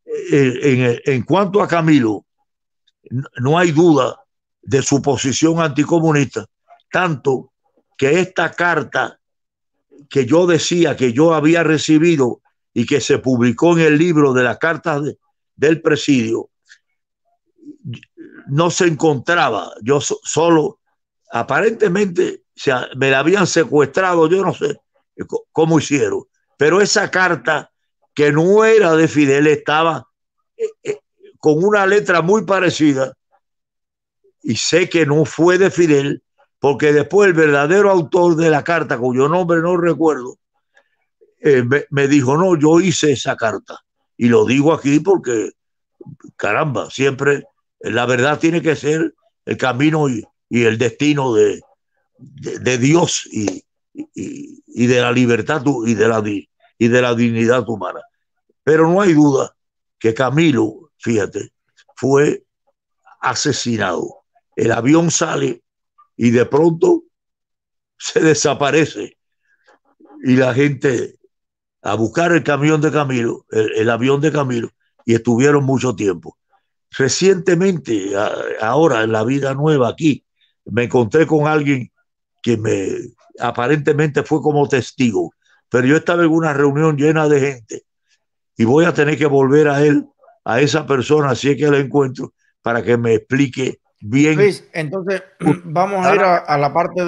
Eh, en, cuanto a Camilo, no hay duda de su posición anticomunista, tanto que esta carta que yo decía que yo había recibido y que se publicó en el libro de las cartas del presidio, no se encontraba, yo solo, aparentemente sea, me la habían secuestrado, yo no sé cómo hicieron, pero esa carta que no era de Fidel estaba eh, eh, con una letra muy parecida y sé que no fue de Fidel porque después el verdadero autor de la carta, cuyo nombre no recuerdo, eh, me, dijo, no, yo hice esa carta. Y lo digo aquí porque, caramba, siempre la verdad tiene que ser el camino y el destino de, de, Dios y, y, de la libertad y de la, y de la dignidad humana. Pero no hay duda que Camilo, fíjate, fue asesinado. El avión sale y de pronto se desaparece. Y la gente a buscar el camión de Camilo, el, avión de Camilo, y estuvieron mucho tiempo. Recientemente, ahora en la vida nueva aquí, me encontré con alguien que me aparentemente fue como testigo, pero yo estaba en una reunión llena de gente y voy a tener que volver a él, a esa persona, si es que la encuentro, para que me explique bien. entonces vamos a ir a, la parte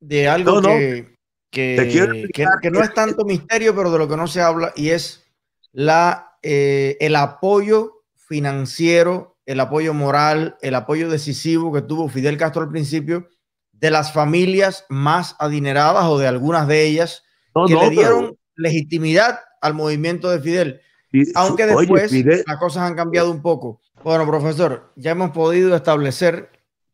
de, algo que, que, que, no es tanto misterio, pero de lo que no se habla, y es la, eh, el apoyo financiero, el apoyo moral, el apoyo decisivo que tuvo Fidel Castro al principio de las familias más adineradas o de algunas de ellas que le dieron legitimidad al movimiento de Fidel. Aunque después las cosas han cambiado un poco. Bueno, profesor, ya hemos podido establecer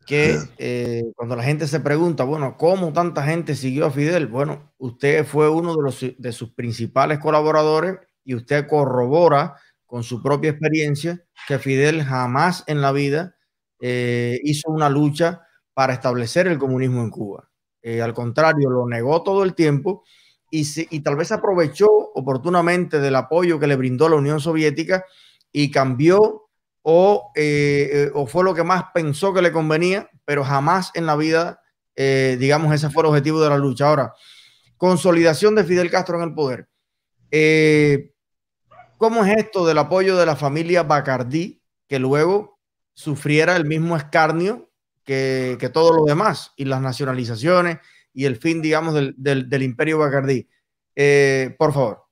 que eh, cuando la gente se pregunta, bueno, ¿cómo tanta gente siguió a Fidel? Bueno, usted fue uno de, los, de sus principales colaboradores y usted corrobora con su propia experiencia que Fidel jamás en la vida eh, hizo una lucha para establecer el comunismo en Cuba. Eh, al contrario, lo negó todo el tiempo y, y tal vez aprovechó oportunamente del apoyo que le brindó la Unión Soviética y cambió o, eh, o, fue lo que más pensó que le convenía, pero jamás en la vida, digamos, ese fue el objetivo de la lucha. Ahora, consolidación de Fidel Castro en el poder. ¿Cómo es esto del apoyo de la familia Bacardí, que luego sufriera el mismo escarnio que, que todo lo demás y las nacionalizaciones y el fin, digamos, del, del, imperio Bacardí? Eh, por favor.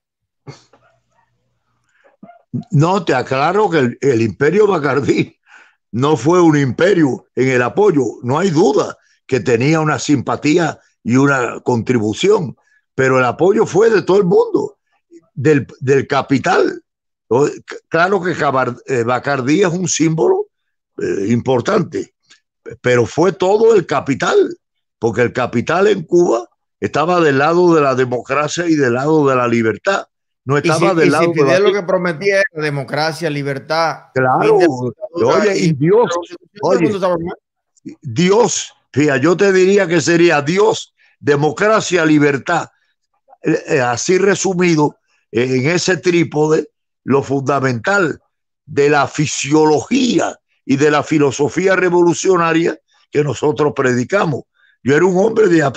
No, te aclaro que el, el, imperio Bacardí no fue un imperio en el apoyo. No hay duda que tenía una simpatía y una contribución, pero el apoyo fue de todo el mundo del, del capital. Claro que eh, Bacardí es un símbolo eh, importante, pero fue todo el capital, porque el capital en Cuba estaba del lado de la democracia y del lado de la libertad. No estaba del lado de lo que prometía democracia, libertad. Claro. Oye, y Dios, oye, Dios, fíjate, yo te diría que sería Dios, democracia, libertad. Eh, así resumido, en ese trípode lo fundamental de la fisiología y de la filosofía revolucionaria que nosotros predicamos. Yo era un hombre de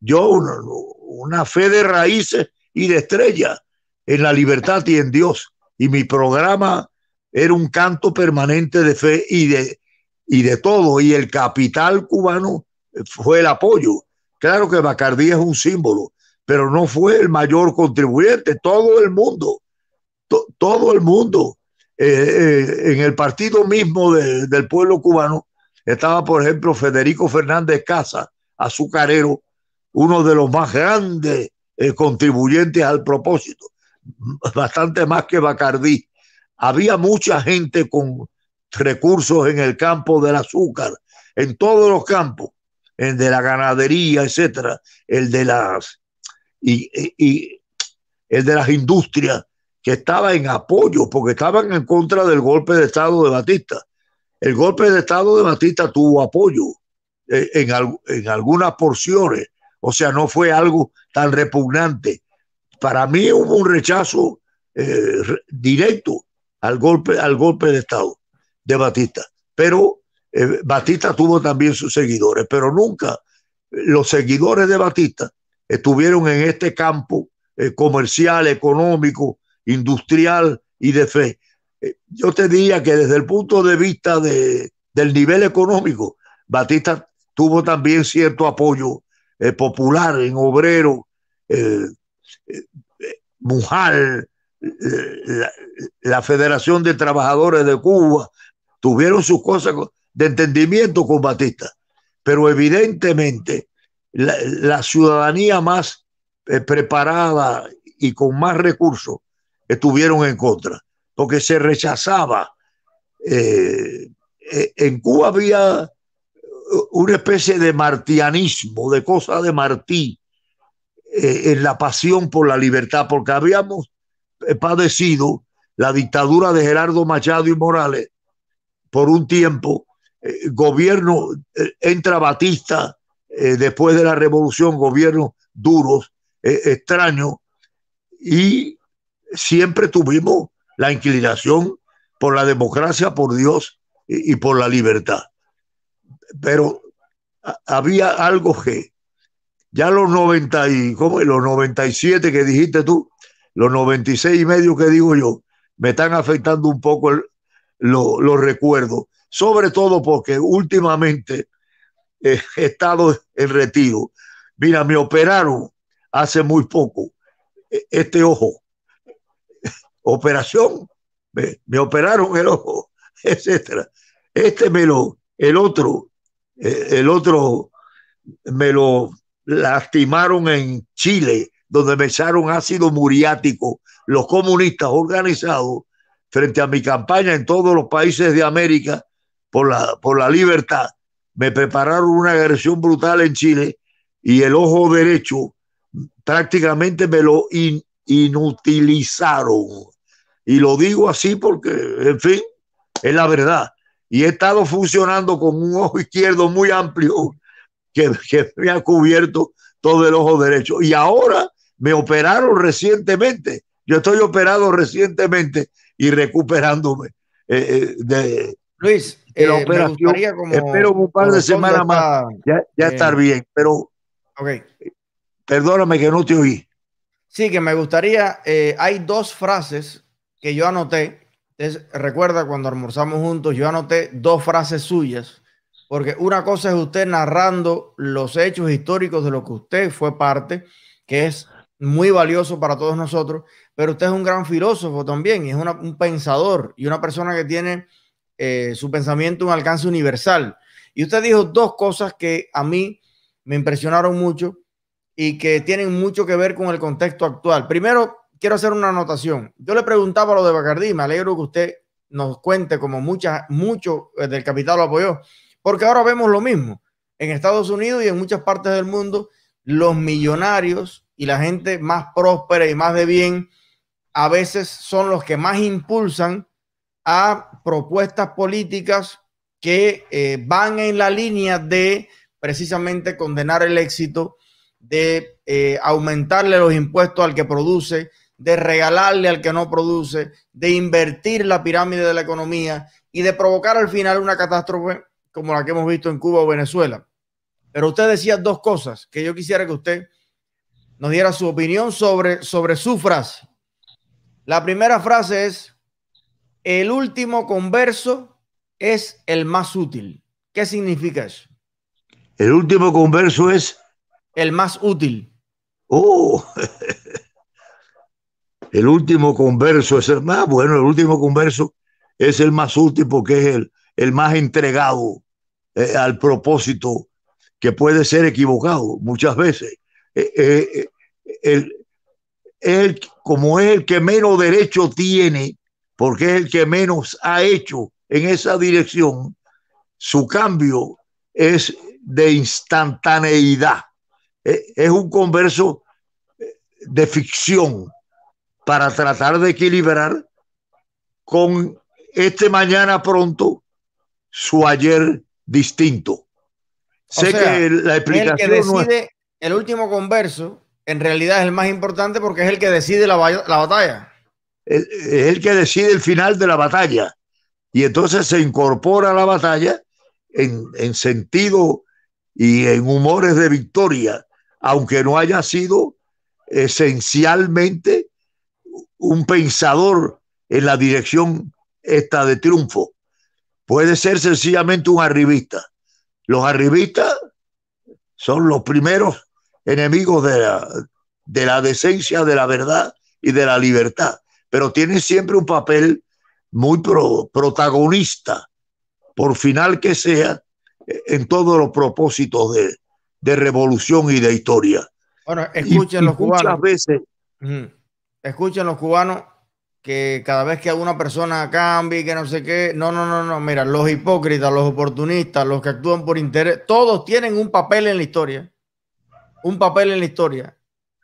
yo una, fe de raíces y de estrella en la libertad y en Dios. Y mi programa era un canto permanente de fe y de, y de todo. Y el capital cubano fue el apoyo. Claro que Bacardí es un símbolo, pero no fue el mayor contribuyente. Todo el mundo, todo el mundo, eh, eh, en el partido mismo del pueblo cubano, estaba, por ejemplo, Federico Fernández Casa, azucarero, uno de los más grandes eh, contribuyentes al propósito, bastante más que Bacardí. Había mucha gente con recursos en el campo del azúcar, en todos los campos, el de la ganadería, etcétera, el de las y, el de las industrias que estaba en apoyo porque estaban en contra del golpe de Estado de Batista. El golpe de Estado de Batista tuvo apoyo eh, en, en algunas porciones, o sea, no fue algo tan repugnante. Para mí hubo un rechazo eh, directo al golpe, al golpe de Estado de Batista, pero eh, Batista tuvo también sus seguidores, pero nunca los seguidores de Batista estuvieron en este campo comercial, económico, industrial y de fe. Eh, yo te diría que desde el punto de vista de, del nivel económico, Batista tuvo también cierto apoyo eh, popular en obrero, Mujal, la, Federación de Trabajadores de Cuba, tuvieron sus cosas de entendimiento con Batista, pero evidentemente la, ciudadanía más eh, preparada y con más recursos estuvieron en contra, porque se rechazaba. Eh, eh, en Cuba había una especie de martianismo, de cosa de Martí, en la pasión por la libertad, porque habíamos padecido la dictadura de Gerardo Machado y Morales por un tiempo. gobierno entra Batista eh, después de la revolución, gobiernos duros, eh, extraños, y siempre tuvimos la inclinación por la democracia, por Dios y, por la libertad. Pero había algo que ya los 90 y ¿cómo los 97 que dijiste tú, los 96 y medio que digo yo, me están afectando un poco los recuerdos, sobre todo porque últimamente he estado en retiro. Mira, me operaron hace muy poco e, este ojo. Operación, me, operaron el ojo, etcétera. Este me lo, el otro, e, el otro me lo lastimaron en Chile, donde me echaron ácido muriático los comunistas organizados frente a mi campaña en todos los países de América por la, por la libertad. Me prepararon una agresión brutal en Chile y el ojo derecho prácticamente me lo inutilizaron. Y lo digo así porque, en fin, es la verdad. Y he estado funcionando con un ojo izquierdo muy amplio que, que me ha cubierto todo el ojo derecho. Y ahora me operaron recientemente. Yo estoy operado recientemente y recuperándome eh, eh, de, Luis, de la eh, operación. Espero un par de semanas más ya, ya estar bien, pero okay. perdóname que no te oí. Sí, que me gustaría, hay dos frases que yo anoté. Recuerda cuando almorzamos juntos, yo anoté dos frases suyas, porque una cosa es usted narrando los hechos históricos de lo que usted fue parte, que es muy valioso para todos nosotros, pero usted es un gran filósofo también y es un pensador y una persona que tiene eh, su pensamiento un alcance universal. Y usted dijo dos cosas que a mí me impresionaron mucho y que tienen mucho que ver con el contexto actual. Primero, quiero hacer una anotación. Yo le preguntaba lo de Bacardí, me alegro que usted nos cuente como mucha, mucho eh, del capital lo apoyó, porque ahora vemos lo mismo. En Estados Unidos y en muchas partes del mundo, los millonarios y la gente más próspera y más de bien a veces son los que más impulsan a propuestas políticas que eh, van en la línea de precisamente condenar el éxito, de eh, aumentarle los impuestos al que produce, de regalarle al que no produce, de invertir la pirámide de la economía y de provocar al final una catástrofe como la que hemos visto en Cuba o Venezuela. Pero usted decía dos cosas que yo quisiera que usted nos diera su opinión sobre, sobre su frase. La primera frase es, el último converso es el más útil. ¿Qué significa eso? El último converso es... El más útil. Oh, el último converso es el más, bueno, el último converso es el más útil porque es el, más entregado eh, al propósito que puede ser equivocado muchas veces. Eh, eh, el, como es el que menos derecho tiene, porque es el que menos ha hecho en esa dirección, su cambio es de instantaneidad. Es un converso de ficción para tratar de equilibrar con este mañana pronto su ayer distinto. sé que la explicación el que decide el último converso en realidad es el más importante porque es el que decide la, batalla. Es el que decide el final de la batalla. Y entonces se incorpora a la batalla en, en sentido y en humores de victoria, aunque no haya sido esencialmente un pensador en la dirección esta de triunfo. Puede ser sencillamente un arribista. Los arribistas son los primeros enemigos de la, de la decencia, de la verdad y de la libertad, pero tiene siempre un papel muy protagonista, por final que sea, en todos los propósitos de, de revolución y de historia. Bueno, escuchen los cubanos. Muchas veces. Escuchen los cubanos que cada vez que alguna persona cambie que no sé qué, no, no, no, no, mira, los hipócritas, los oportunistas, los que actúan por interés, todos tienen un papel en la historia un papel en la historia.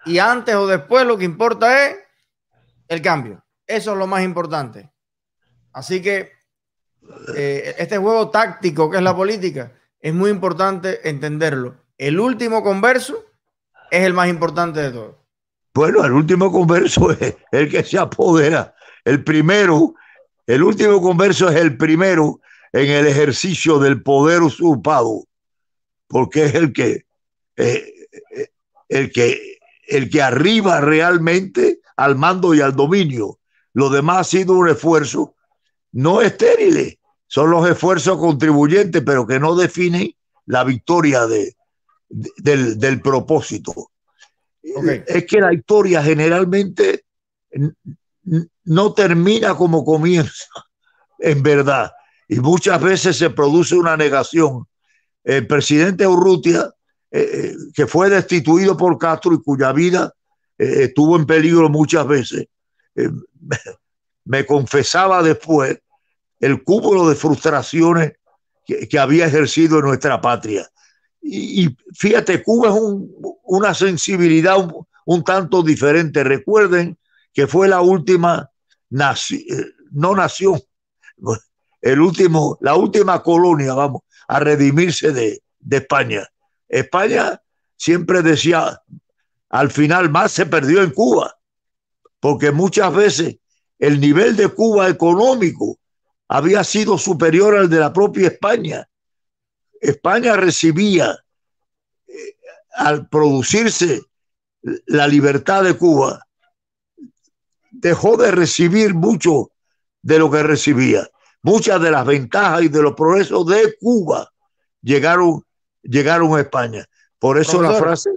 Y antes o después lo que importa es el cambio. Eso es lo más importante. Así que eh, este juego táctico que es la política es muy importante entenderlo. El último converso es el más importante de todo. Bueno, el último converso es el que se apodera. El primero, el último converso es el primero en el ejercicio del poder usurpado, porque es el que eh, el que, el que arriba realmente al mando y al dominio. Lo demás ha sido un esfuerzo no estéril, son los esfuerzos contribuyentes, pero que no definen la victoria de, del, del, propósito. Es que la historia generalmente no termina como comienza, en verdad. Y muchas veces se produce una negación. El presidente Urrutia eh, que fue destituido por Castro y cuya vida eh, estuvo en peligro muchas veces, me confesaba después el cúmulo de frustraciones que, había ejercido en nuestra patria. Y, fíjate, Cuba es una sensibilidad un, tanto diferente. Recuerden que fue la última nación, no nación, el último, la última colonia, vamos, a redimirse de España. España siempre decía, al final más se perdió en Cuba, porque muchas veces el nivel de Cuba económico había sido superior al de la propia España. España recibía, eh, al producirse la libertad de Cuba, dejó de recibir mucho de lo que recibía. Muchas de las ventajas y de los progresos de Cuba llegaron, llegaron a España. Por eso la frase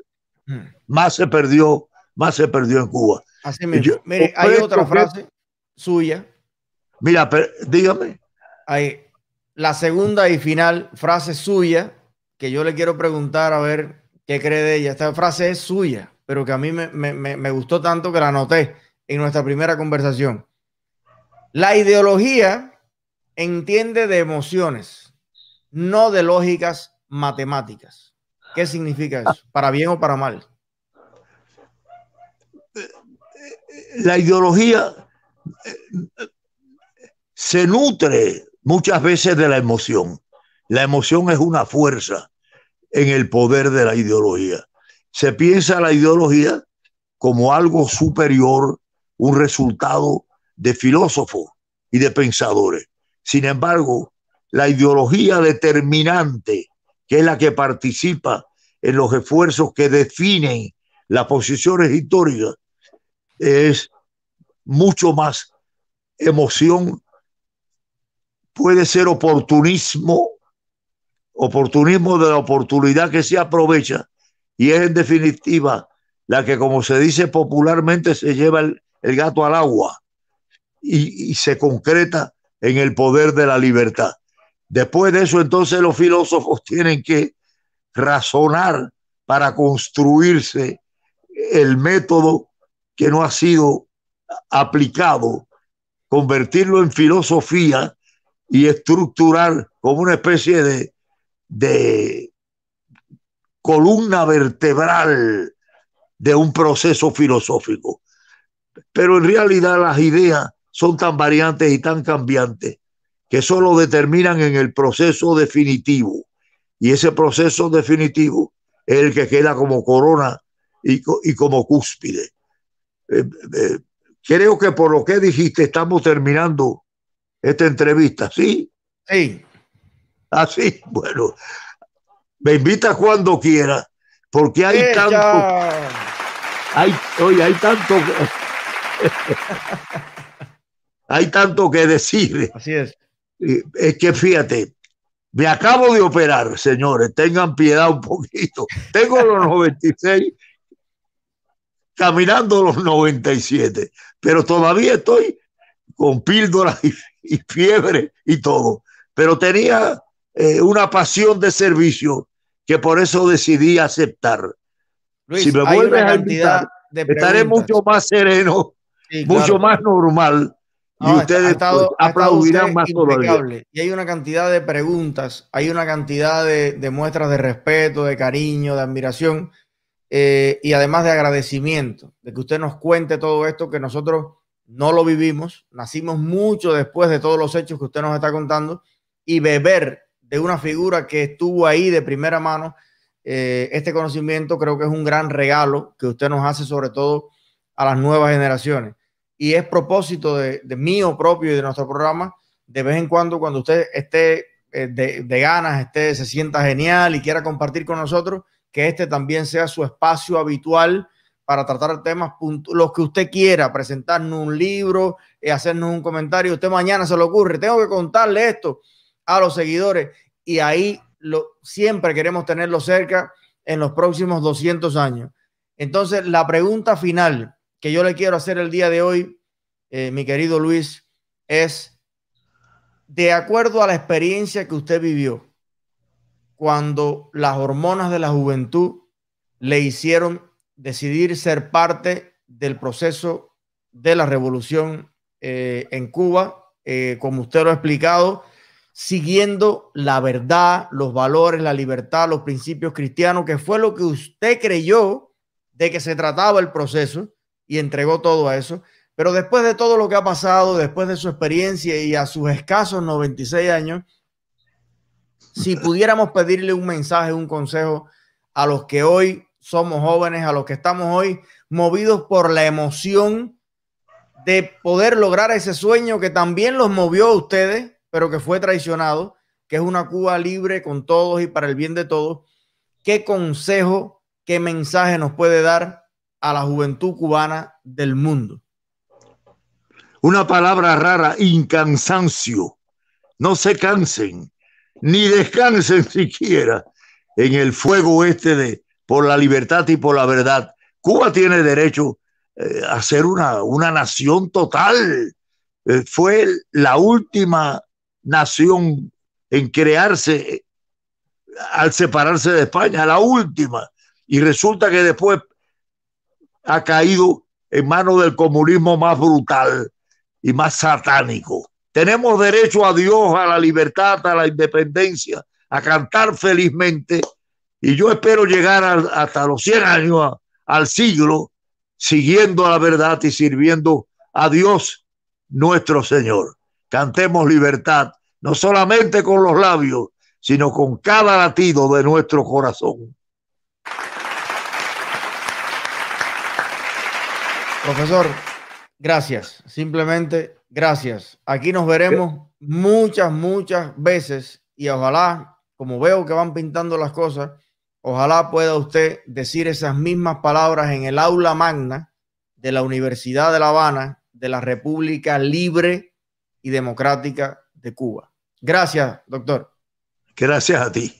mm. más se perdió, más se perdió en Cuba. Así mismo. Mire, hay otra frase suya Mira, dígame. Hay la segunda y final frase suya que yo le quiero preguntar a ver qué cree de ella. Esta frase es suya, pero que a mí me, me gustó tanto que la anoté en nuestra primera conversación. La ideología entiende de emociones, no de lógicas matemáticas. ¿Qué significa eso? ¿Para bien o para mal? La ideología se nutre muchas veces de la emoción. La emoción es una fuerza en el poder de la ideología. Se piensa la ideología como algo superior, un resultado de filósofos y de pensadores. Sin embargo, la ideología determinante, que es la que participa en los esfuerzos que definen las posiciones históricas, es mucho más emoción puede ser oportunismo, oportunismo de la oportunidad que se aprovecha y es en definitiva la que, como se dice popularmente, se lleva el, gato al agua y, se concreta en el poder de la libertad. Después de eso, entonces los filósofos tienen que razonar para construirse el método que no ha sido aplicado, convertirlo en filosofía y estructurar como una especie de, de columna vertebral de un proceso filosófico. Pero en realidad las ideas son tan variantes y tan cambiantes que solo determinan en el proceso definitivo. Y ese proceso definitivo es el que queda como corona y, y como cúspide. Eh, eh, creo que por lo que dijiste estamos terminando esta entrevista, ¿sí? Sí. Así, ah, bueno. Me invita cuando quiera, porque hay tanto. Hay, oye, hay tanto. hay tanto que decir. Así es. Es que fíjate, me acabo de operar, señores, tengan piedad un poquito. Tengo los 96, caminando los 97, pero todavía estoy con píldoras y y fiebre y todo, pero tenía eh, una pasión de servicio que por eso decidí aceptar. si me vuelves a invitar, estaré mucho más sereno, mucho más normal. y ustedes pues, aplaudirán más todavía. Y hay una cantidad de preguntas, hay una cantidad de, de muestras de respeto, de cariño, de admiración eh, y además de agradecimiento, de que usted nos cuente todo esto que nosotros no lo vivimos, nacimos mucho después de todos los hechos que usted nos está contando y beber de una figura que estuvo ahí de primera mano, eh, este conocimiento creo que es un gran regalo que usted nos hace sobre todo a las nuevas generaciones. Y es propósito de, mío propio y de nuestro programa, de vez en cuando, cuando usted esté eh, de, de ganas, esté, se sienta genial y quiera compartir con nosotros, que este también sea su espacio habitual para tratar temas, los que usted quiera, presentarnos un libro, eh, hacernos un comentario. Usted mañana se le ocurre, tengo que contarle esto a los seguidores y ahí lo, siempre queremos tenerlo cerca en los próximos 200 años. Entonces, la pregunta final que yo le quiero hacer el día de hoy, eh, mi querido Luis, es, de acuerdo a la experiencia que usted vivió, cuando las hormonas de la juventud le hicieron decidir ser parte del proceso de la revolución eh, en Cuba, eh, como usted lo ha explicado, siguiendo la verdad, los valores, la libertad, los principios cristianos, que fue lo que usted creyó de que se trataba el proceso y entregó todo a eso. Pero después de todo lo que ha pasado, después de su experiencia y a sus escasos 96 años, si pudiéramos pedirle un mensaje, un consejo a los que hoy somos jóvenes, a los que estamos hoy movidos por la emoción de poder lograr ese sueño que también los movió a ustedes, pero que fue traicionado, que es una Cuba libre con todos y para el bien de todos. ¿Qué consejo, qué mensaje nos puede dar a la juventud cubana del mundo? Una palabra rara, incansancio. No se cansen, ni descansen siquiera en el fuego este de por la libertad y por la verdad. Cuba tiene derecho eh, a ser una, una nación total. Eh, fue la última nación en crearse eh, al separarse de España, la última. Y resulta que después ha caído en manos del comunismo más brutal y más satánico. Tenemos derecho a Dios, a la libertad, a la independencia, a cantar felizmente. Y yo espero llegar hasta los 100 años, al siglo, siguiendo la verdad y sirviendo a Dios nuestro Señor. Cantemos libertad, no solamente con los labios, sino con cada latido de nuestro corazón. Profesor, gracias. Simplemente gracias. Aquí nos veremos muchas, muchas veces y ojalá, como veo que van pintando las cosas, ojalá pueda usted decir esas mismas palabras en el aula magna de la Universidad de La Habana, de la República Libre y Democrática de Cuba. Gracias, doctor. Gracias a ti.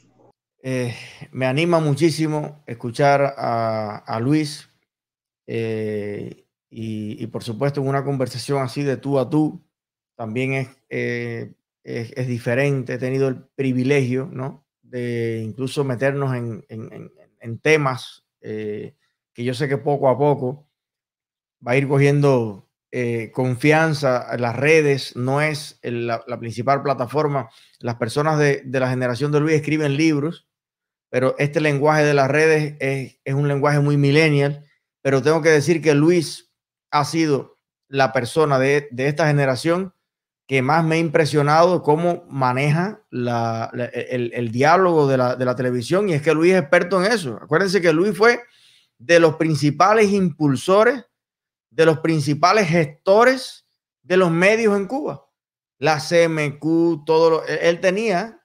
Eh, me anima muchísimo escuchar a, Luis. Eh, y, por supuesto en una conversación así de tú a tú también eh, es, es, diferente. He tenido el privilegio, ¿no? De incluso meternos en, en, en temas eh, que yo sé que poco a poco va a ir cogiendo eh, confianza. Las redes no es la, la, principal plataforma. Las personas de, de, la generación de Luis escriben libros, pero este lenguaje de las redes es, es un lenguaje muy millennial. Pero tengo que decir que Luis ha sido la persona de, esta generación que más me ha impresionado cómo maneja el, diálogo de la, televisión y es que Luis es experto en eso. Acuérdense que Luis fue de los principales impulsores, de los principales gestores de los medios en Cuba. La CMQ, todo lo, él tenía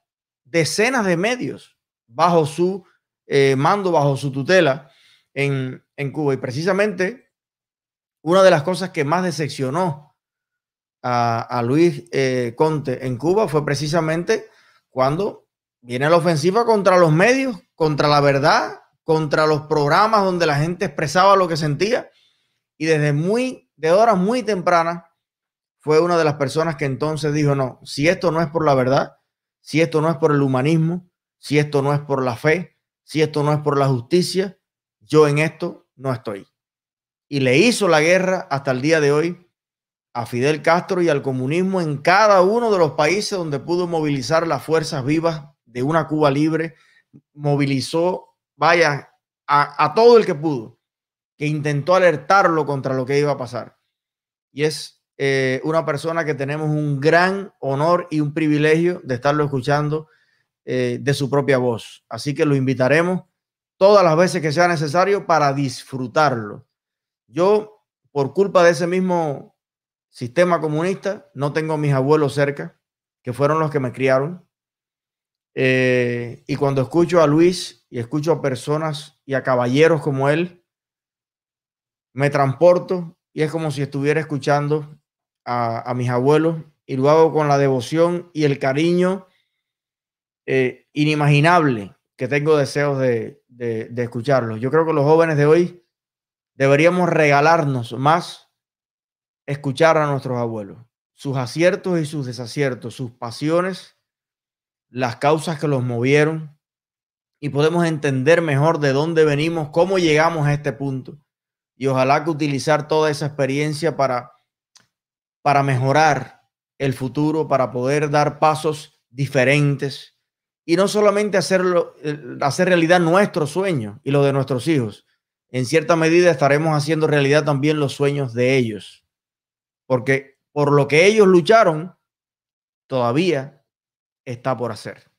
decenas de medios bajo su eh, mando, bajo su tutela en, en Cuba. Y precisamente una de las cosas que más decepcionó a, Luis eh, Conte en Cuba fue precisamente cuando viene la ofensiva contra los medios, contra la verdad, contra los programas donde la gente expresaba lo que sentía. Y desde muy, de horas muy tempranas, fue una de las personas que entonces dijo, no, si esto no es por la verdad, si esto no es por el humanismo, si esto no es por la fe, si esto no es por la justicia, yo en esto no estoy y le hizo la guerra hasta el día de hoy a Fidel Castro y al comunismo en cada uno de los países donde pudo movilizar las fuerzas vivas de una Cuba libre, movilizó, vaya, a, todo el que pudo, que intentó alertarlo contra lo que iba a pasar. Y es eh, una persona que tenemos un gran honor y un privilegio de estarlo escuchando eh, de su propia voz. Así que lo invitaremos todas las veces que sea necesario para disfrutarlo yo, por culpa de ese mismo sistema comunista, no tengo mis abuelos cerca, que fueron los que me criaron. Eh, y cuando escucho a Luis y escucho a personas y a caballeros como él, me transporto y es como si estuviera escuchando a, mis abuelos y lo hago con la devoción y el cariño eh, inimaginable que tengo deseos de, de, de escucharlos. Yo creo que los jóvenes de hoy Deberíamos regalarnos más escuchar a nuestros abuelos, sus aciertos y sus desaciertos, sus pasiones, las causas que los movieron, y podemos entender mejor de dónde venimos, cómo llegamos a este punto. Y ojalá que utilizar toda esa experiencia para, para mejorar el futuro, para poder dar pasos diferentes y no solamente hacerlo, hacer realidad nuestro sueño y lo de nuestros hijos. En cierta medida estaremos haciendo realidad también los sueños de ellos, porque por lo que ellos lucharon, todavía está por hacer.